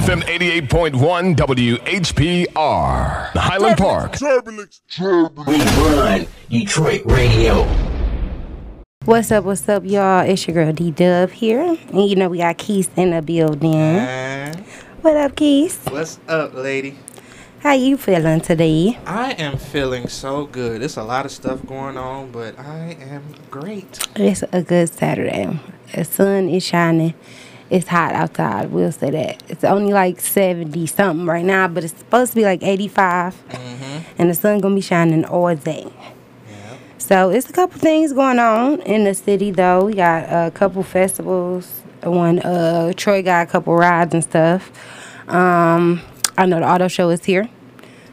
FM 88.1 WHPR, Highland Park. Turbulence. We run Detroit radio. What's up, what's up, y'all? It's your girl D Dub here. And you know we got Keith in the building. Man, What up, Keith? what's up, lady? How you feeling today? I am feeling so good. There's a lot of stuff going on, but I am great. It's a good Saturday. The sun is shining. It's hot outside. We'll say that. It's only like 70 something right now, but it's supposed to be like 85. And the sun gonna be shining all day. Yeah. So it's a couple things going on in the city though. We got a couple festivals. One uh Troy got a couple rides and stuff. Um I know the auto show is here.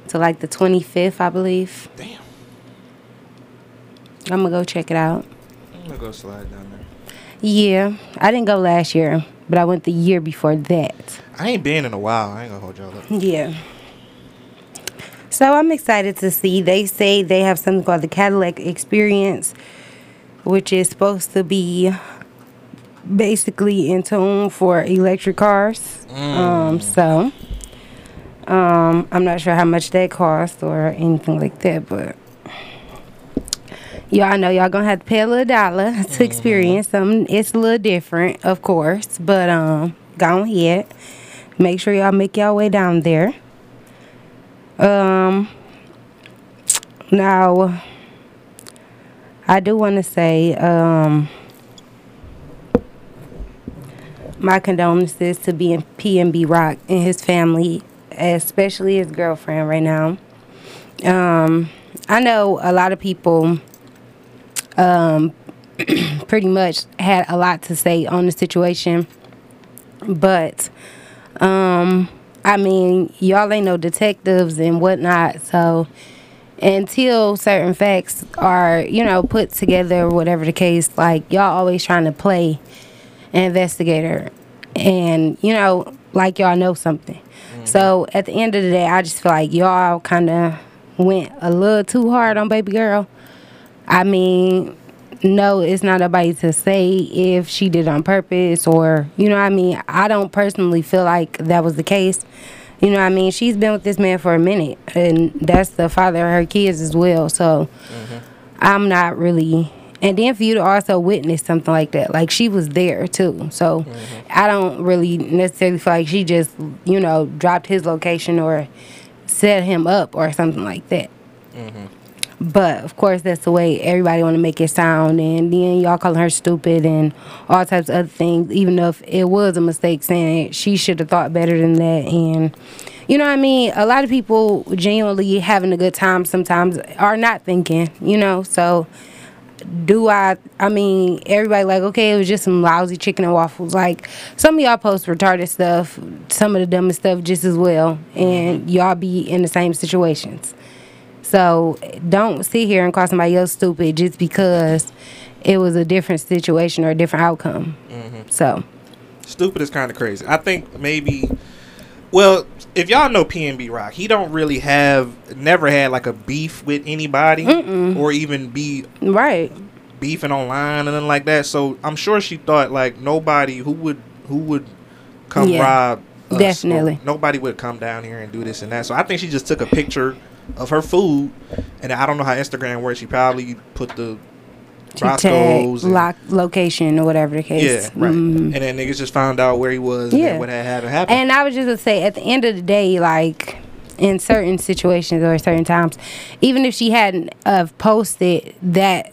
To like the 25th, I believe. Damn. I'm gonna go check it out. I'm gonna go slide down there. Yeah, I didn't go last year, but I went the year before that. I ain't been in a while. I ain't gonna hold y'all up. Yeah. So I'm excited to see. They say they have something called the Cadillac Experience, which is supposed to be basically in tune for electric cars. Um, so um, I'm not sure how much that costs or anything like that, but y'all know y'all gonna have to pay a little dollar to experience something. It's a little different, of course, but um, go ahead. Make sure y'all make y'all way down there. Um, now, I do want to say, um, my condolences to being PNB Rock and his family, especially his girlfriend right now. Um, I know a lot of people um, pretty much had a lot to say on the situation, but um, I mean, y'all ain't no detectives and whatnot, so until certain facts are, you know, put together or whatever the case, like y'all always trying to play an investigator and, you know, like y'all know something. So at the end of the day, I just feel like y'all kind of went a little too hard on baby girl. I mean, no, it's not nobody to say if she did it on purpose or, you know what I mean? I don't personally feel like that was the case. You know what I mean? She's been with this man for a minute, and that's the father of her kids as well. So mm-hmm. I'm not really. And then for you to also witness something like that, like she was there too. So mm-hmm. I don't really necessarily feel like she just, you know, dropped his location or set him up or something like that. Mm-hmm. But of course, that's the way everybody want to make it sound, and then y'all calling her stupid and all types of other things. Even if it was a mistake, saying it, she should have thought better than that. And you know what I mean? A lot of people genuinely having a good time sometimes are not thinking. You know, so do I? I mean, everybody like, okay, it was just some lousy chicken and waffles. Like some of y'all post retarded stuff, some of the dumbest stuff just as well, and y'all be in the same situations. So don't sit here and call somebody else stupid just because it was a different situation or a different outcome. Mm-hmm. So Stupid is kind of crazy. I think maybe. Well, if y'all know PNB Rock, he don't really have, never had like a beef with anybody, or even be right, beefing online and nothing like that. So I'm sure she thought like nobody who would who would come Yeah, rob. us, definitely. nobody would come down here and do this and that. So I think she just took a picture of her food, and I don't know how Instagram works. She probably put the to Roscoe's lock location or whatever the case. yeah, right. Mhm. And then niggas just found out where he was Yeah. and what had happened. happened. And I was just gonna say, at the end of the day, like in certain situations or certain times, even if she hadn't have posted that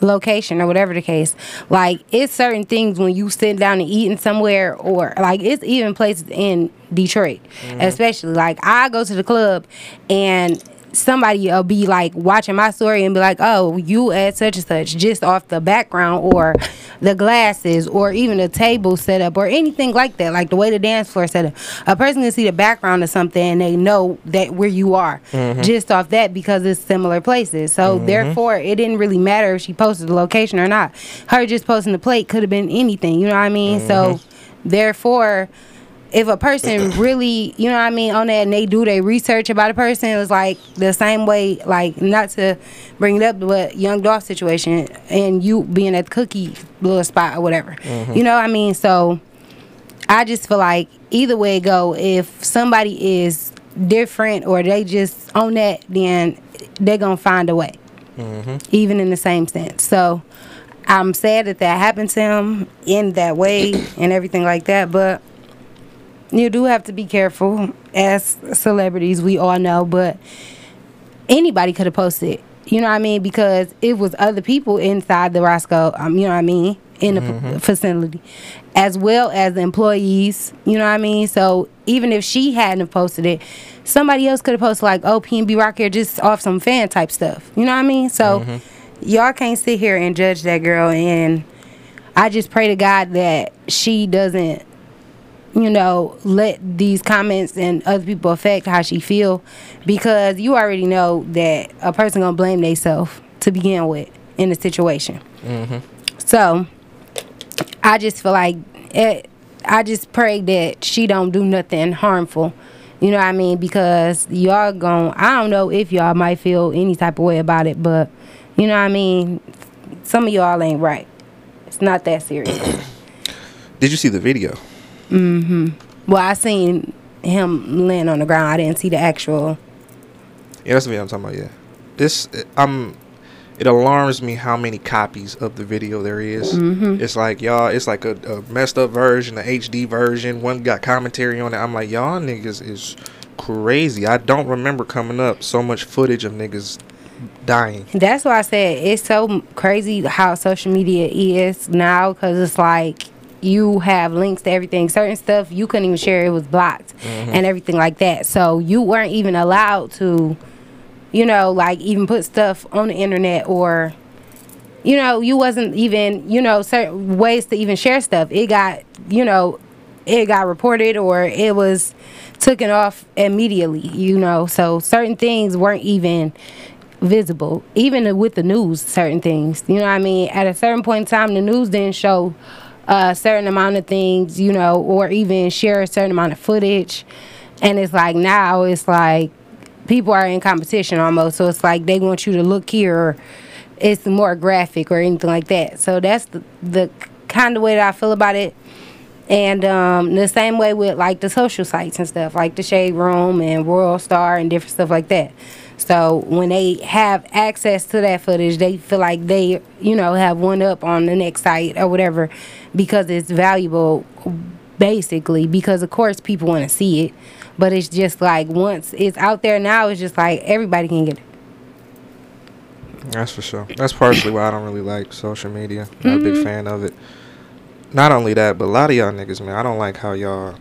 location or whatever the case, like it's certain things when you sit down and eating somewhere, or like it's even places in Detroit, mm-hmm. especially like I go to the club and somebody will be like watching my story and be like, "Oh, you at such and such," just off the background or the glasses or even the table setup or anything like that, like the way the dance floor set up. A person can see the background of something and they know that where you are mm-hmm. just off that because it's similar places. So mm-hmm. therefore, it didn't really matter if she posted the location or not. Her just posting the plate could have been anything. You know what I mean? So mm-hmm. therefore if a person really, you know what I mean, on that and they do their research about a person, it was like the same way, like not to bring it up, but Young Dolph situation and you being at the cookie little spot or whatever. Mm-hmm. You know what I mean? So I just feel like either way it go, if somebody is different or they just on that, then they're gonna find a way, mm-hmm. even in the same sense. So I'm sad that that happened to him in that way and everything like that, but you do have to be careful as celebrities. We all know, but anybody could have posted. You know what I mean? Because it was other people inside the Roscoe. Um, you know what I mean? In the f- facility, as well as the employees. You know what I mean? So even if she hadn't posted it, somebody else could have posted like, "Oh, PNB Rock here," just off some fan type stuff. You know what I mean? So y'all can't sit here and judge that girl. And I just pray to God that she doesn't you know, let these comments and other people affect how she feel because you already know that a person gonna blame themselves to begin with in the situation. Mm-hmm. So I just feel like it, I just pray that she don't do nothing harmful. You know what I mean? Because y'all gon' I don't know if y'all might feel any type of way about it, but you know what I mean? Some of y'all ain't right. It's not that serious. Did you see the video? Well, I seen him laying on the ground. I didn't see the actual Yeah, that's the video I'm talking about. Yeah, this I'm. It alarms me how many copies of the video there is. Mhm. It's like y'all. It's like a, a messed up version, a HD version. One got commentary on it. I'm like y'all niggas is crazy. I don't remember coming up so much footage of niggas dying. That's why I said it's so crazy how social media is now because it's like you have links to everything. Certain stuff you couldn't even share; it was blocked mm-hmm. and everything like that. So you weren't even allowed to, you know, like even put stuff on the internet or, you know, you wasn't even, you know, certain ways to even share stuff. It got, you know, it got reported or it was taken off immediately. You know, so certain things weren't even visible even with the news certain things you know what i mean at a certain point in time the news didn't show a certain amount of things you know or even share a certain amount of footage. And it's like now it's like people are in competition almost. So it's like they want you to look here. Or it's more graphic or anything like that. So that's the, the kind of way that i feel about it. And um, the same way with like the social sites and stuff, like the Shade Room and Royal Star and different stuff like that. So when they have access to that footage, they feel like they, you know, have one up on the next site or whatever because it's valuable, basically. Because of course people want to see it, but it's just like once it's out there now, it's just like everybody can get it. That's for sure. That's partially why I don't really like social media. Not a big mm-hmm. fan of it. Not only that, but a lot of y'all niggas, man, I don't like how y'all.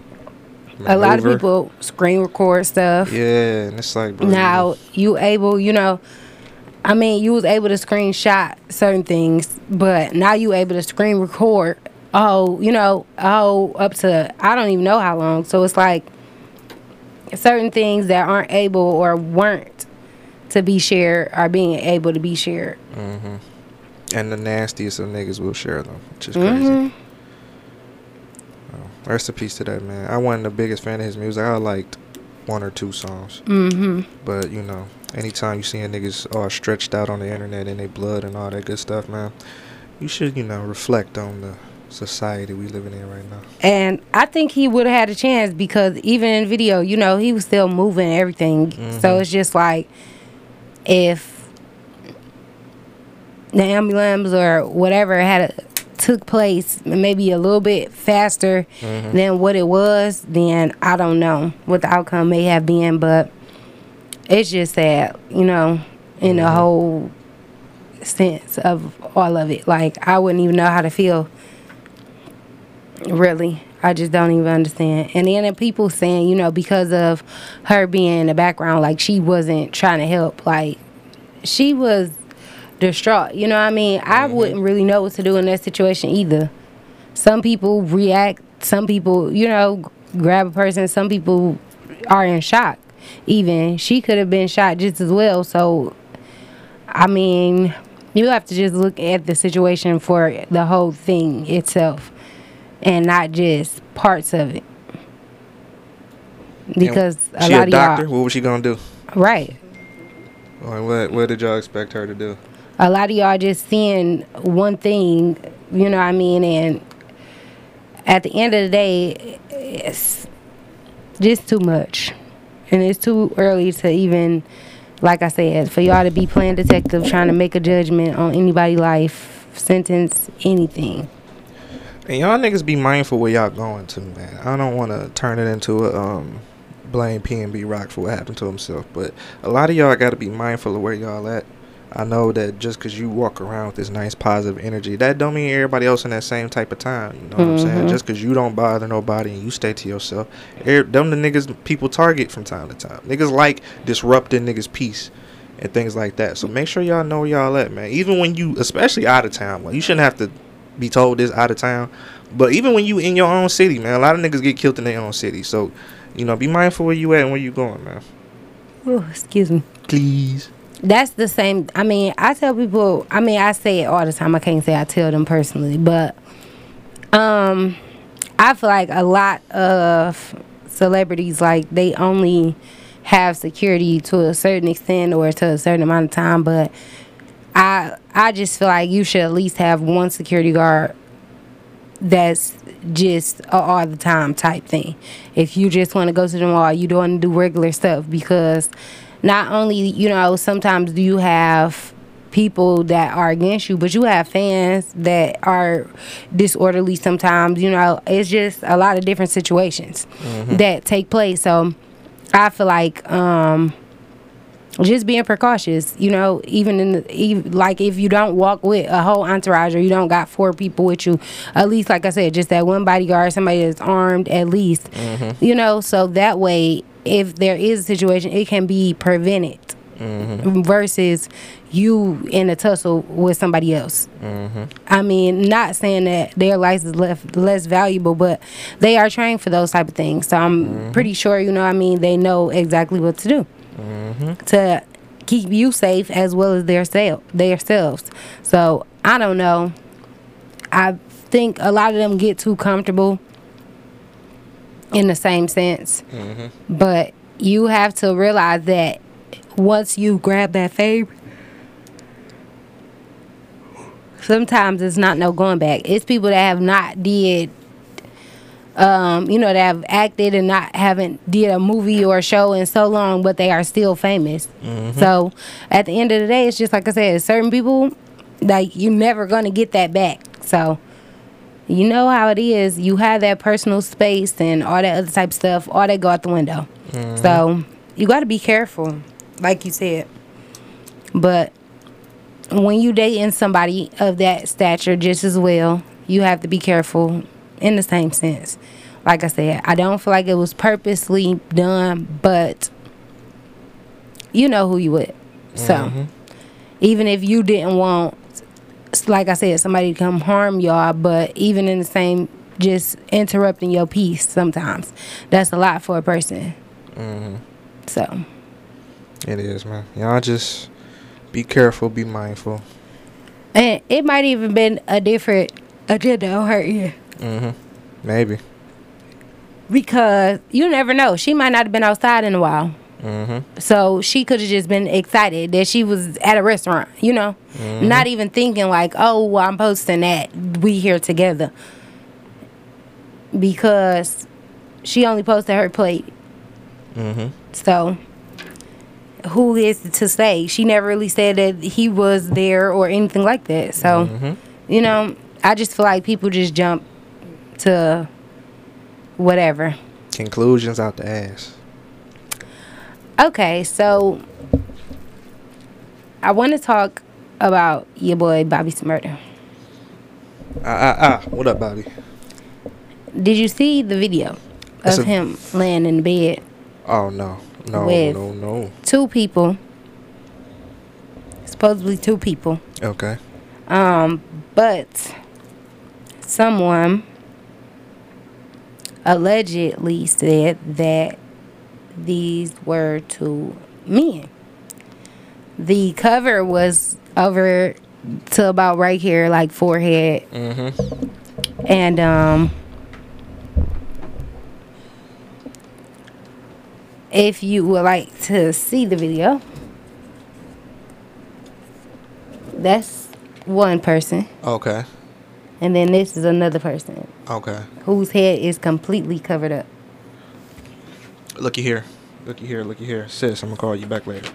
A lot of people screen record stuff. Yeah, and it's like, bro, now you able you know i mean you was able to screenshot certain things but now you able to screen record oh you know oh up to i don't even know how long so it's like certain things that aren't able or weren't to be shared are being able to be shared Mm-hmm. and the nastiest of niggas will share them, which is crazy. Mm-hmm. Rest in peace to that man. I wasn't the biggest fan of his music. I liked one or two songs. Mm-hmm. But you know, anytime you see a niggas all stretched out on the internet in their blood and all that good stuff, man, you should you know reflect on the society we living in right now. and i think he would have had a chance because even in video you know he was still moving and everything so it's just like if the ambulance or whatever had a, took place maybe a little bit faster mm-hmm. than what it was then i don't know what the outcome may have been but it's just sad you know in the mm-hmm. whole sense of all of it. Like i wouldn't even know how to feel really. I just don't even understand. And then the people saying you know because of her being in the background like she wasn't trying to help. Like she was distraught. You know what i mean? I mm-hmm. wouldn't really know what to do in that situation either. Some people react some people you know grab a person some people are in shock. Even she could have been shot just as well. So i mean you have to just look at the situation for the whole thing itself and not just parts of it. Because a she lot a of doctor. y'all What was she gonna do? right. Like, what what did y'all expect her to do? A lot of y'all just seeing one thing, you know what I mean, and at the end of the day, it's just too much, and it's too early to even, like I said, for y'all to be playing detective, trying to make a judgment on anybody's life, sentence, anything. And y'all niggas be mindful where y'all going to, man. I don't want to turn it into a um blame PNB Rock for what happened to himself, but a lot of y'all got to be mindful of where y'all at. I know that just because you walk around with this nice positive energy, that don't mean everybody else in that same type of time. You know what I'm saying? Mhm. Just because you don't bother nobody and you stay to yourself, er- them the niggas people target from time to time. Niggas like disrupting niggas' peace and things like that. So make sure y'all know where y'all at, man. Even when you, especially out of town, well, you shouldn't have to be told this out of town. But even when you in your own city, man, a lot of niggas get killed in their own city. So, you know, be mindful where you at and where you going, man. Oh, excuse me. Please. That's the same. I mean, I tell people. I mean, I say it all the time. I can't say I tell them personally, but um, I feel like a lot of celebrities like they only have security to a certain extent or to a certain amount of time. But I I just feel like you should at least have one security guard that's just all the time type thing. If you just want to go to the mall, you don't want to do regular stuff because not only you know sometimes do you have people that are against you, but you have fans that are disorderly sometimes. You know, it's just a lot of different situations that take place. So I feel like um just being precautious, you know, even in the, even, like if you don't walk with a whole entourage or you don't got four people with you, at least like I said, just that one bodyguard, somebody that's armed at least, you know, so that way if there is a situation, it can be prevented mm-hmm. versus you in a tussle with somebody else. Mm-hmm. I mean, not saying that their life is left less valuable, but they are trained for those type of things. So I'm mm-hmm. pretty sure, you know, what I mean, they know exactly what to do to keep you safe as well as their self themselves. So I don't know. I think a lot of them get too comfortable in the same sense, but you have to realize that once you grab that favor, sometimes it's not no going back. It's people that have not did um, you know, that have acted and not haven't did a movie or a show in so long, but they are still famous. So at the end of the day, it's just like I said, certain people, like you're never gonna get that back. So you know how it is. You have that personal space and all that other type of stuff. All that go out the window. Mm-hmm. So you got to be careful, like you said. But when you dating somebody of that stature just as well, you have to be careful in the same sense. Like I said, I don't feel like it was purposely done, but you know who you with. So mm-hmm. even if you didn't want, like I said, somebody come harm y'all, but even in the same, just interrupting your peace sometimes, that's a lot for a person. Mm-hmm. So It is, man. Y'all just be careful, be mindful. and it might even been a different agenda on her end. Maybe. because you never know. She might not have been outside in a while. Mm-hmm. So she could have just been excited that she was at a restaurant, you know, mm-hmm. not even thinking like, oh, well, I'm posting that we here together because she only posted her plate. Mm-hmm. So who is to say? She never really said that he was there or anything like that. So, mm-hmm. you know, I just feel like people just jump to whatever. Conclusions out the ass. Okay, so I want to talk about your boy Bobby Shmurda. Ah, ah, ah. What up, Bobby? Did you see the video That's of a- him laying in bed? Oh, no. No, With- no, no. Two people, supposedly two people, Okay. um, but someone allegedly said that these were two men. The cover was over to about right here, like forehead. And um if you would like to see the video, that's one person. Okay. And then this is another person. Okay. whose head is completely covered up. Looky here. Looky here. Looky here. Sis, I'm gonna call you back later.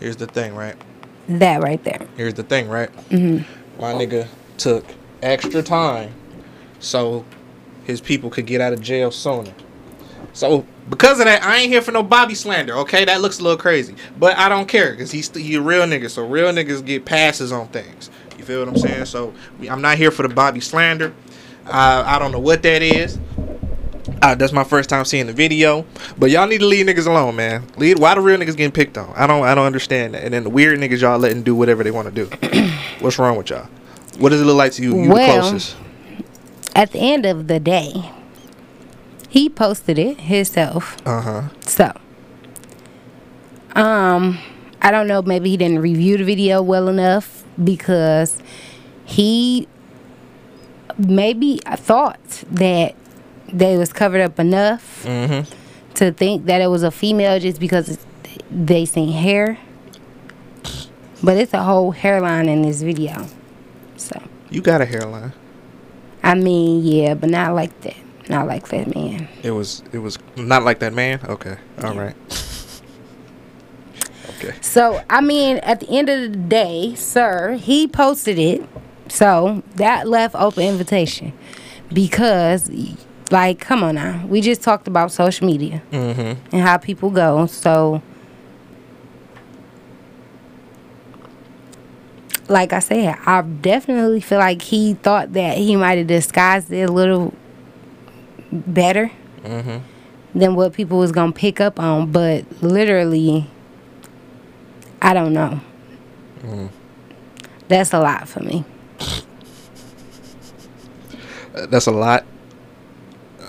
Here's the thing, right? That right there. Here's the thing, right? Mm-hmm. My nigga took extra time so his people could get out of jail sooner. So because of that, I ain't here for no Bobby slander. Okay, that looks a little crazy, but I don't care because he's he a real nigga. So real niggas get passes on things. You feel what I'm saying? So we- I'm not here for the Bobby slander. Uh, I don't know what that is. Uh, that's my first time seeing the video, but y'all need to leave niggas alone, man. Leave, why the real niggas getting picked on? I don't, I don't understand that. And then the weird niggas y'all letting do whatever they want to do. What's wrong with y'all? What does it look like to you? You Well, the closest. At the end of the day, he posted it himself. Uh huh. So, um, I don't know. Maybe he didn't review the video well enough because he maybe thought that they was covered up enough Mm-hmm. to think that it was a female just because they seen hair. But it's a whole hairline in this video. So, You got a hairline. I mean, yeah, but not like that. Not like that, man. It was, it was not like that man. Okay. All right. okay. So, I mean, at the end of the day, sir, he posted it. So, that left open invitation. Because, like, come on now. We just talked about social media Mm-hmm. and how people go. So, like I said, I definitely feel like he thought that he might have disguised it a little better Mm-hmm. than what people was gonna pick up on. But literally, I don't know. That's a lot for me. That's a lot.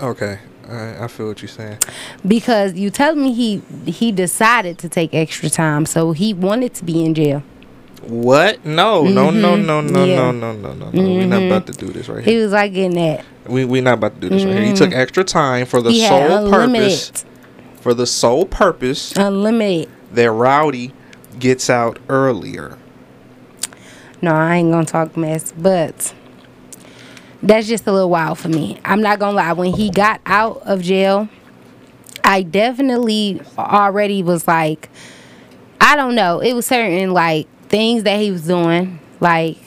Okay. I, I feel what you're saying. because you tell me he he decided to take extra time, so he wanted to be in jail. What? No, no, no, mm-hmm. no, no, Yeah. no, no, no, no, no. We're not about to do this right here. He was like getting that. We we're not about to do this right here. He took mm-hmm. extra time for the He had sole purpose unlimited, for the sole purpose unlimited. that Rowdy gets out earlier. No, I ain't gonna talk mess, but that's just a little wild for me. I'm not gonna lie. When he got out of jail, I definitely already was like, I don't know. It was certain like things that he was doing, like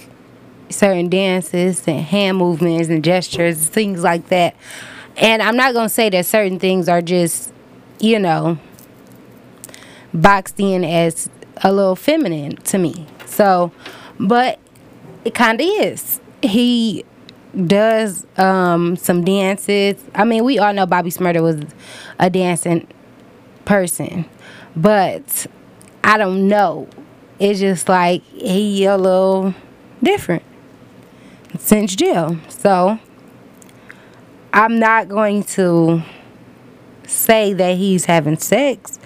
certain dances and hand movements and gestures, things like that. And I'm not gonna say that certain things are just, you know, boxed in as a little feminine to me. So, but it kind of is. He does um, some dances. I mean, we all know Bobby Shmurda was a dancing person, but I don't know. It's just like he a little different since jail. So I'm not going to say that he's having sex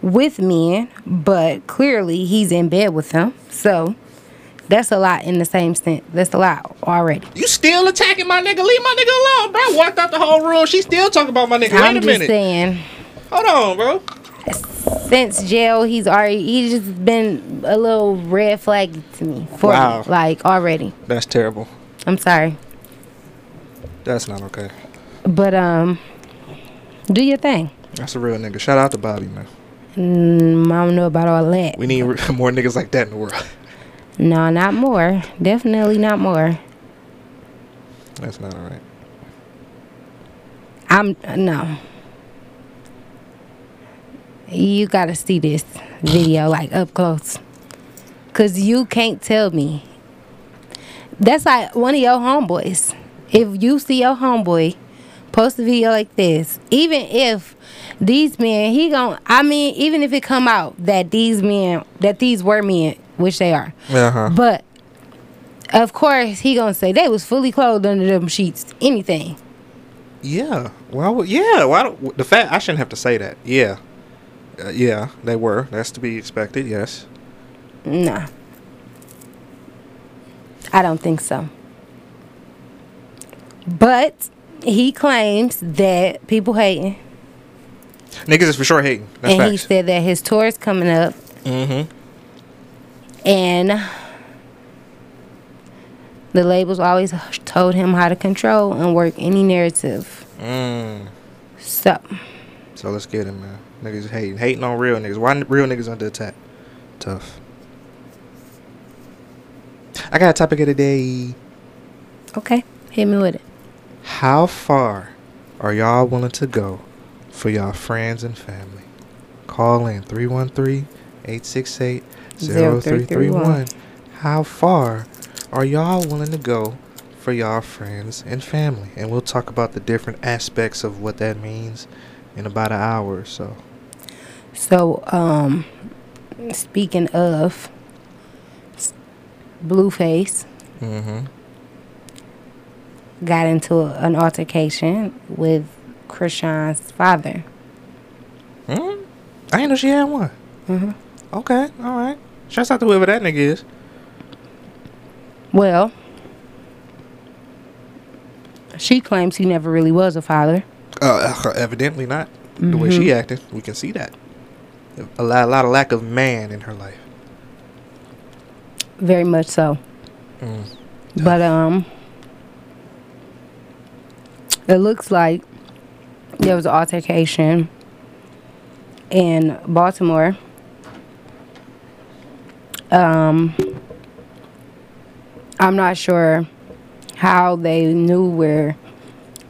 with men, but clearly he's in bed with them. So that's a lot in the same sense. That's a lot already. You still attacking my nigga? Leave my nigga alone, bro. I walked out the whole room. She still talking about my nigga. Wait I'm a just minute. saying, Hold on, bro. since jail, he's already he's just been a little red flag to me for Wow. me, like already. That's terrible. I'm sorry, That's not okay. but um, do your thing. That's a real nigga. Shout out to Bobby, man. Mm, I don't know about all that. We need more niggas like that in the world. No, not more. Definitely not more. That's not all right. I'm no. You gotta see this video like up close, cause you can't tell me. That's like one of your homeboys. If you see your homeboy post a video like this, even if these men, he gon' I mean, even if it come out that these men, that these were men, which they are, Uh huh. but of course he gonna say they was fully clothed under them sheets, anything. Yeah. Why would? Yeah. Why? Don't, the fact I shouldn't have to say that. Yeah. Uh, yeah, they were. That's to be expected. Yes. Nah. I don't think so. But he claims that people hating. Niggas is for sure hating. That's and he said that his tour is coming up mm-hmm. And the labels always told him how to control and work any narrative. Mm. So, So let's get it, man. Niggas hating, hating on real niggas. Why real niggas under attack? Tough. I got a topic of the day. okay, hit me with it. How far are y'all willing to go for y'all friends and family? Call in 313-868-0331. How far are y'all willing to go for y'all friends and family? And we'll talk about the different aspects of what that means in about an hour or so. So, um, speaking of s- Blueface, Mm-hmm. got into a, an altercation with Chrisean's father. Hmm? I didn't know she had one. Mm-hmm. Okay, all right. Shouts out to whoever that nigga is. Well, she claims he never really was a father. Uh, evidently not. The way she acted, we can see that. A lot, a lot of lack of man in her life. Very much so. Mm. But um it looks like there was an altercation in Baltimore. Um I'm not sure how they knew where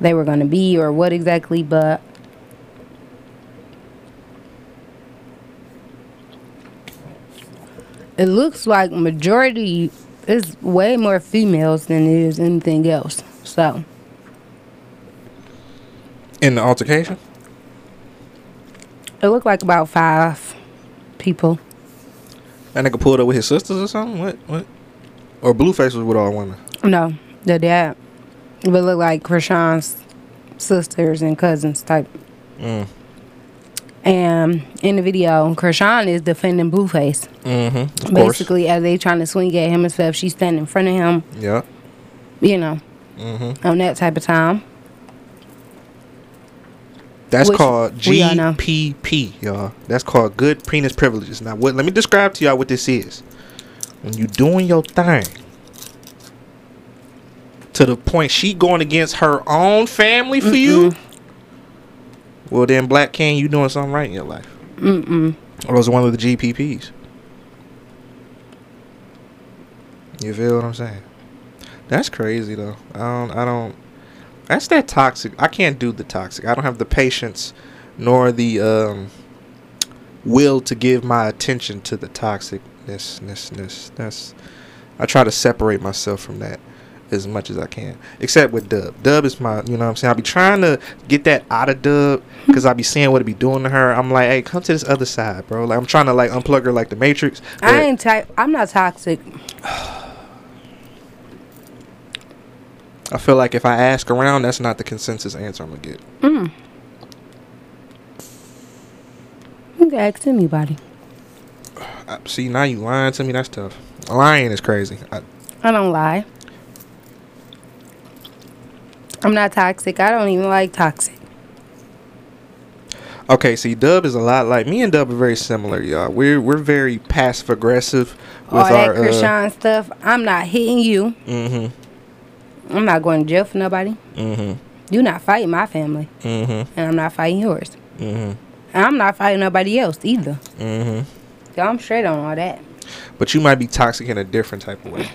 they were going to be or what exactly, but it looks like majority is way more females than it is anything else. So In the altercation? it looked like about five people. That nigga pulled up with his sisters or something? What? What? Or Blueface was with all women? No, the dad. But it looked like Chrisean's sisters and cousins type. Mm. And in the video, Krishan is defending Blueface. Mm-hmm. Of course. Basically, as they trying to swing at him and stuff, she's standing in front of him, Yeah. you know, Mm-hmm. on that type of time. That's Which called we all know. GPP, y'all. That's called good penis privileges. Now, what? Let me describe to y'all what this is. When you doing your thing, to the point she going against her own family for you. Well, then, Black King, you doing something right in your life. Mm-mm. Or was one of the GPPs. You feel what I'm saying? That's crazy though. I don't. I don't. That's that toxic. I can't do the toxic. I don't have the patience, nor the um, will to give my attention to the toxicness. Ness, ness. That's. I try to separate myself from that as much as I can. Except with Dub. Dub is my. You know what I'm saying. I'll be trying to get that out of Dub because I'll be seeing what it be doing to her. I'm like, hey, come to this other side, bro. Like I'm trying to like unplug her like the Matrix. I ain't. I'm not toxic. I feel like if I ask around, that's not the consensus answer I'm gonna get. Mm. You can ask anybody. I, see, now you lying to me. That's tough. Lying is crazy. I, I don't lie. I'm not toxic. I don't even like toxic. okay, see, Dub is a lot like me and Dub are very similar, y'all. We're we're very passive aggressive with All that our. Uh, stuff. I'm not hitting you. mm-hmm. I'm not going to jail for nobody. Mm-hmm. You're not fighting my family, Mm-hmm. and I'm not fighting yours. Mm-hmm. And I'm not fighting nobody else either. Mm-hmm. So I'm straight on all that. But you might be toxic in a different type of way.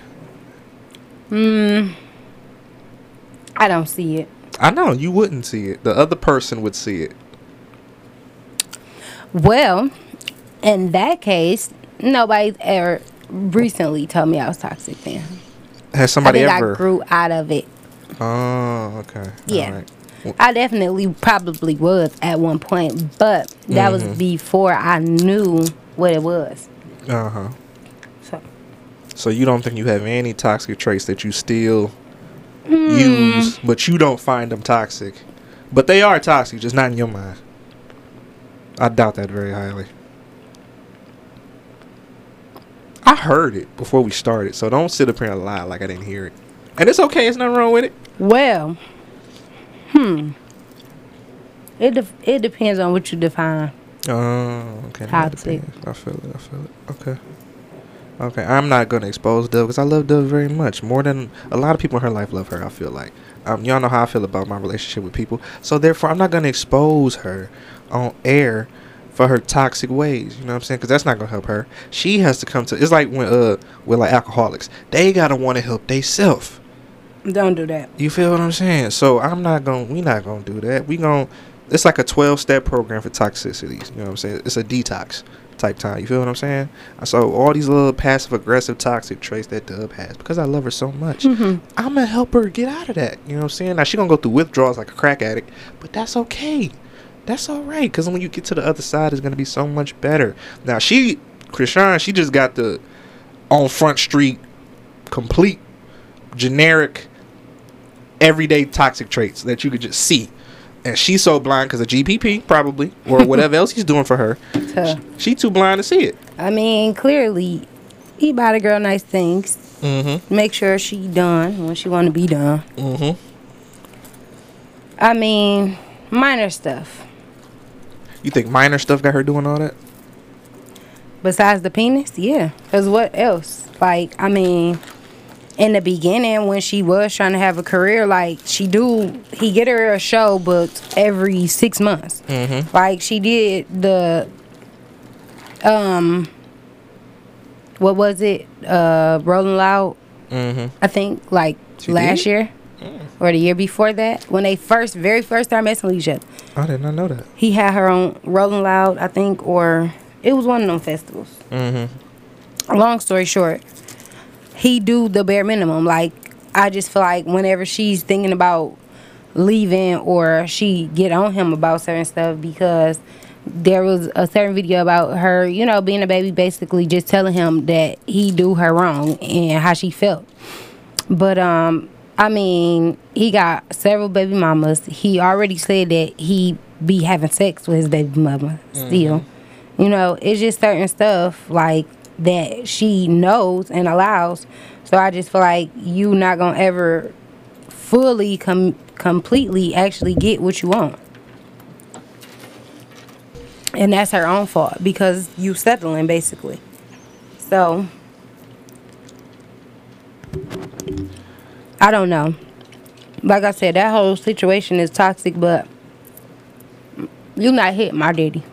Hmm. I don't see it. I know you wouldn't see it. The other person would see it. Well, in that case, nobody's ever recently told me I was toxic. Then Has I somebody think ever? I grew out of it. oh, okay. Yeah. I definitely probably was at one point, but that was Mhm. before I knew what it was. Uh huh. So So you don't think you have any toxic traits that you still Hmm. use, but you don't find them toxic. But they are toxic, just not in your mind. I doubt that very highly. I heard it before we started, so don't sit up here and lie like I didn't hear it. And it's okay, It's nothing wrong with it. well, hmm. It def- it depends on what you define. Oh, okay. Toxic. I feel it. I feel it. Okay. Okay, I'm not gonna expose Dub because I love Dub very much, more than a lot of people in her life love her. I feel like, um, y'all know how I feel about my relationship with people, so therefore I'm not gonna expose her on air for her toxic ways. You know what I'm saying? Because that's not gonna help her. She has to come to. It's like when uh with like alcoholics, they gotta want to help theyself. Don't do that. You feel what I'm saying? So I'm not gonna. We not gonna do that. We gonna. It's like a 12 step program for toxicities. You know what I'm saying? It's a detox type time. You feel what I'm saying? So all these little passive aggressive toxic traits that Dub has, because I love her so much, Mm-hmm. I'm gonna help her get out of that. You know what I'm saying? Now she gonna go through withdrawals like a crack addict, but that's okay. That's all right, because when you get to the other side, it's gonna be so much better. Now she, Chrisean, she just got the on Front Street complete generic everyday toxic traits that you could just see. And she's so blind because of GPP, probably, or whatever else he's doing for her. She too blind to see it. I mean, clearly, he buy the girl nice things. Mm-hmm. Make sure she done when she want to be done. Mm-hmm. I mean, minor stuff. You think minor stuff got her doing all that? Besides the penis, yeah. Cause what else? Like, I mean, in the beginning when she was trying to have a career, like she do, he get her a show booked every six months. Mm-hmm. Like she did the, um, what was it? Uh, Rolling Loud. Mm-hmm. I think like She last did? year or the year before that when they first, very first started messing with each other. I did not know that. He had her on Rolling Loud, I think, or it was one of them festivals. Mm-hmm. Long story short, he do the bare minimum. Like I just feel like whenever she's thinking about leaving or she get on him about certain stuff because there was a certain video about her, you know, being a baby, basically just telling him that he do her wrong and how she felt. But um, I mean, he got several baby mamas. He already said that he be having sex with his baby mama still. Mm-hmm. You know, it's just certain stuff like that she knows and allows. So I just feel like you not gonna ever fully com- completely actually get what you want. And that's her own fault because you settling basically. So I don't know. Like I said, that whole situation is toxic, but you not hit my daddy.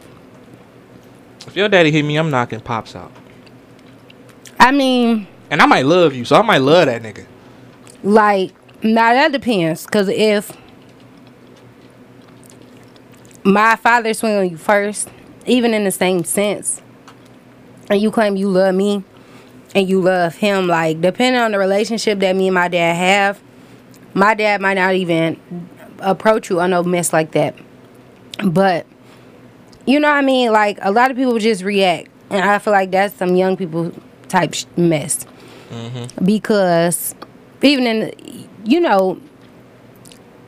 If your daddy hit me, I'm knocking pops out. I mean, And I might love you, so I might love that nigga. like, now that depends. Cause if my father swing on you first, even in the same sense, and you claim you love me and you love him, like depending on the relationship that me and my dad have, my dad might not even approach you on no mess like that. But you know what I mean? Like a lot of people just react, and I feel like that's some young people type sh- mess. Mm-hmm. Because even in, you know,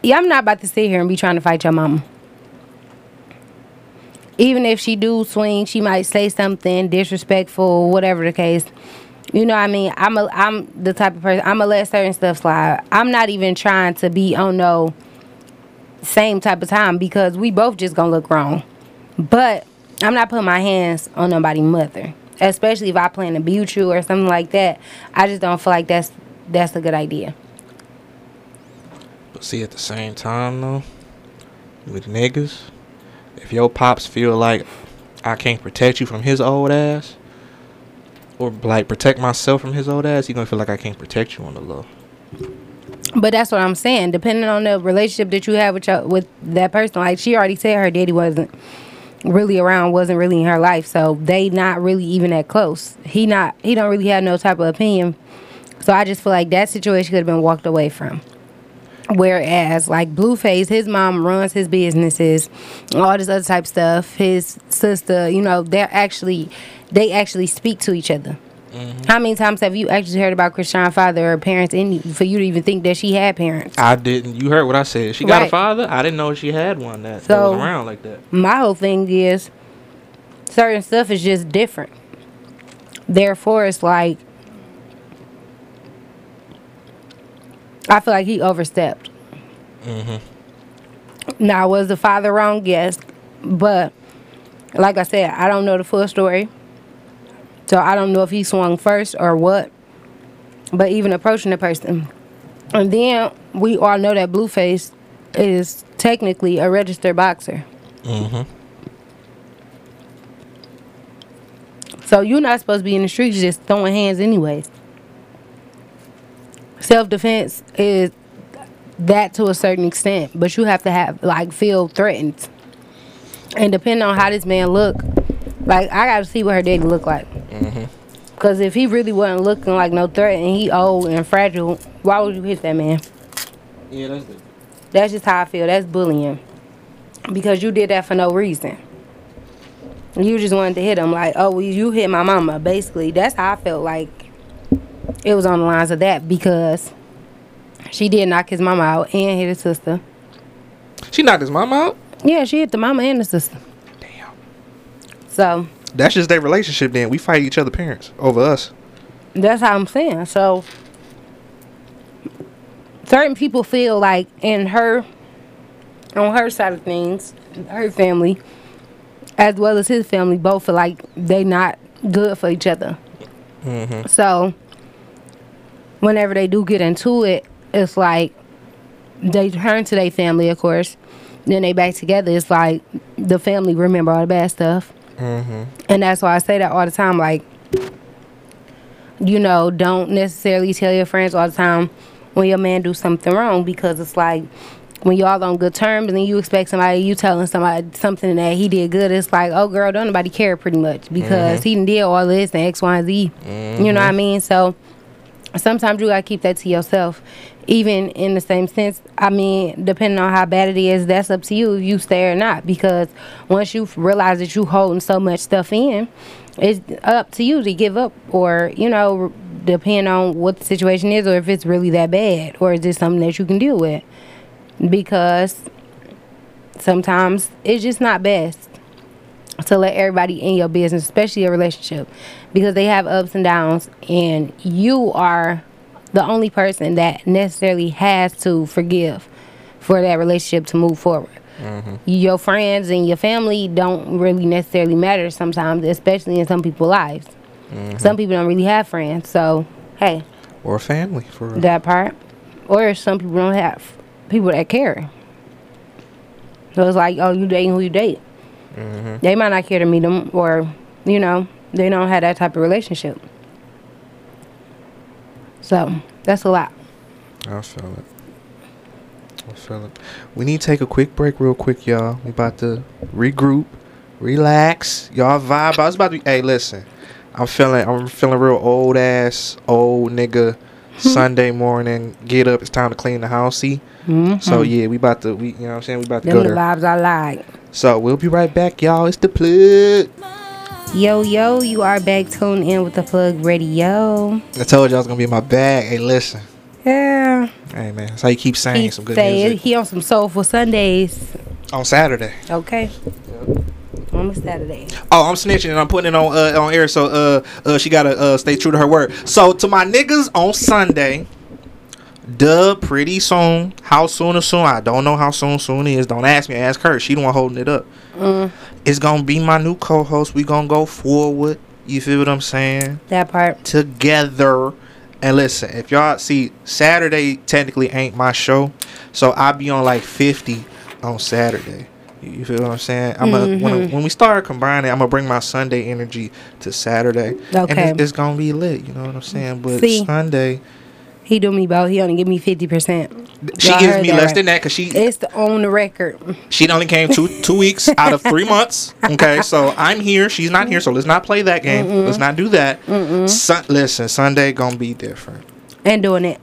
yeah, I'm not about to sit here and be trying to fight your mama. Even if she do swing, she might say something disrespectful, whatever the case. You know what I mean? I'm a I'm the type of person I'm gonna let certain stuff slide. I'm not even trying to be on no same type of time because we both just gonna look wrong. But I'm not putting my hands on nobody's mother. Especially if I plan to be with you or something like that. I just don't feel like that's that's a good idea. But see, at the same time, though, with niggas, if your pops feel like I can't protect you from his old ass, or like protect myself from his old ass, he gonna feel like I can't protect you on the low. But that's what I'm saying. Depending on the relationship that you have with your, with that person, like she already said, her daddy wasn't really around, wasn't really in her life, so they not really even that close. He not he don't really have no type of opinion. So I just feel like that situation could have been walked away from. Whereas like Blueface, his mom runs his businesses, all this other type of stuff. His sister, you know, they're actually they actually speak to each other. Mm-hmm. How many times have you actually heard about Chrisean's father or parents in for you to even think that she had parents? I didn't. You heard what I said. She got a father. I didn't know she had one that, that So- was around like that. My whole thing is certain stuff is just different. Therefore, it's like I feel like he overstepped. Mm-hmm. Now, was the father wrong? Yes, but like I said, I don't know the full story. So I don't know if he swung first or what. But even approaching the person. And then we all know that Blueface is technically a registered boxer. Mm-hmm. So you're not supposed to be in the streets just throwing hands anyways. Self defense is that to a certain extent, but you have to have like feel threatened. And depending on how this man look, like I gotta see what her daddy look like. Mm-hmm. Cause if he really wasn't looking like no threat and he old and fragile, why would you hit that man? Yeah, that's the. That's just how I feel. That's bullying. Because you did that for no reason. You just wanted to hit him like, oh, well, you hit my mama. Basically, that's how I felt like it was on the lines of that because she did knock his mama out and hit his sister. She knocked his mama out. Yeah, she hit the mama and the sister. Damn. So That's just their relationship. Then we fight each other parents over us. That's how I'm saying. So certain people feel like in her on her side of things, her family, as well as his family, both feel like they not good for each other. Mm-hmm. So whenever they do get into it, it's like they turn to their family, of course. Then they back together. It's like the family remember all the bad stuff, mm-hmm. and that's why I say that all the time. Like you know, don't necessarily tell your friends all the time when your man do something wrong because it's like when y'all on good terms and then you expect somebody you telling somebody something that he did good, it's like, oh girl, don't nobody care pretty much because mm-hmm. he done did all this and X, Y, and Z. You know what I mm-hmm. mean? So sometimes you gotta keep that to yourself. Even in the same sense, I mean, depending on how bad it is, that's up to you if you stay or not. Because once you realize that you're holding so much stuff in, it's up to you to give up or you know, depending on what the situation is, or if it's really that bad, or is it something that you can deal with? Because sometimes it's just not best to let everybody in your business, especially your relationship, because they have ups and downs, and you are the only person that necessarily has to forgive for that relationship to move forward. Mm-hmm. Your friends and your family don't really necessarily matter sometimes, especially in some people's lives. Mm-hmm. Some people don't really have friends, so hey, Or family for that part. Or some people don't have people that care. So it's like, oh, you dating who you date. Mm-hmm. They might not care to meet them, or you know, they don't have that type of relationship. So that's a lot. I feel it. I feel it. We need to take a quick break, real quick, y'all. We about to regroup, relax. Y'all vibe. I was about to. Be, hey, listen. I'm feeling. I'm feeling real old ass, old nigga. Hmm. Sunday morning, get up. It's time to clean the house. See. Mm-hmm. So yeah, we about to. We, you know what I'm saying. We about to Them go the there. vibes I like. So we'll be right back, y'all. It's the plug. Yo, yo, you are back tuned in with the plug radio. I told you I was gonna be in my bag. Hey, listen. Yeah. Hey man, that's how you keep saying He some good say music he on some soulful Sundays. on Saturday. Okay. On a Saturday. Oh, I'm snitching and I'm putting it on uh, on air, so uh, uh she gotta uh stay true to her word. So to my niggas on Sunday, dub pretty soon. How soon or soon? I don't know how soon soon is. Don't ask me. Ask her. She the one holding it up. Mm. It's gonna be my new co-host. We gonna go forward. You feel what I'm saying? That part. Together. And listen, if y'all see Saturday technically ain't my show, so I be on like 50 on Saturday. You feel what I'm saying? I'm a, when, mm-hmm. when we start combining, I'm gonna bring my Sunday energy to Saturday, and Okay. it's, it's gonna be lit. You know what I'm saying? But See. Sunday, He do me both. He only give me fifty percent. she gives me less than that because she It's the on the record. she only came two two weeks out of three months. Okay, so I'm here, she's not here, so let's not play that game. Let's not do that. Sun, listen, Sunday gonna be different. And doing it.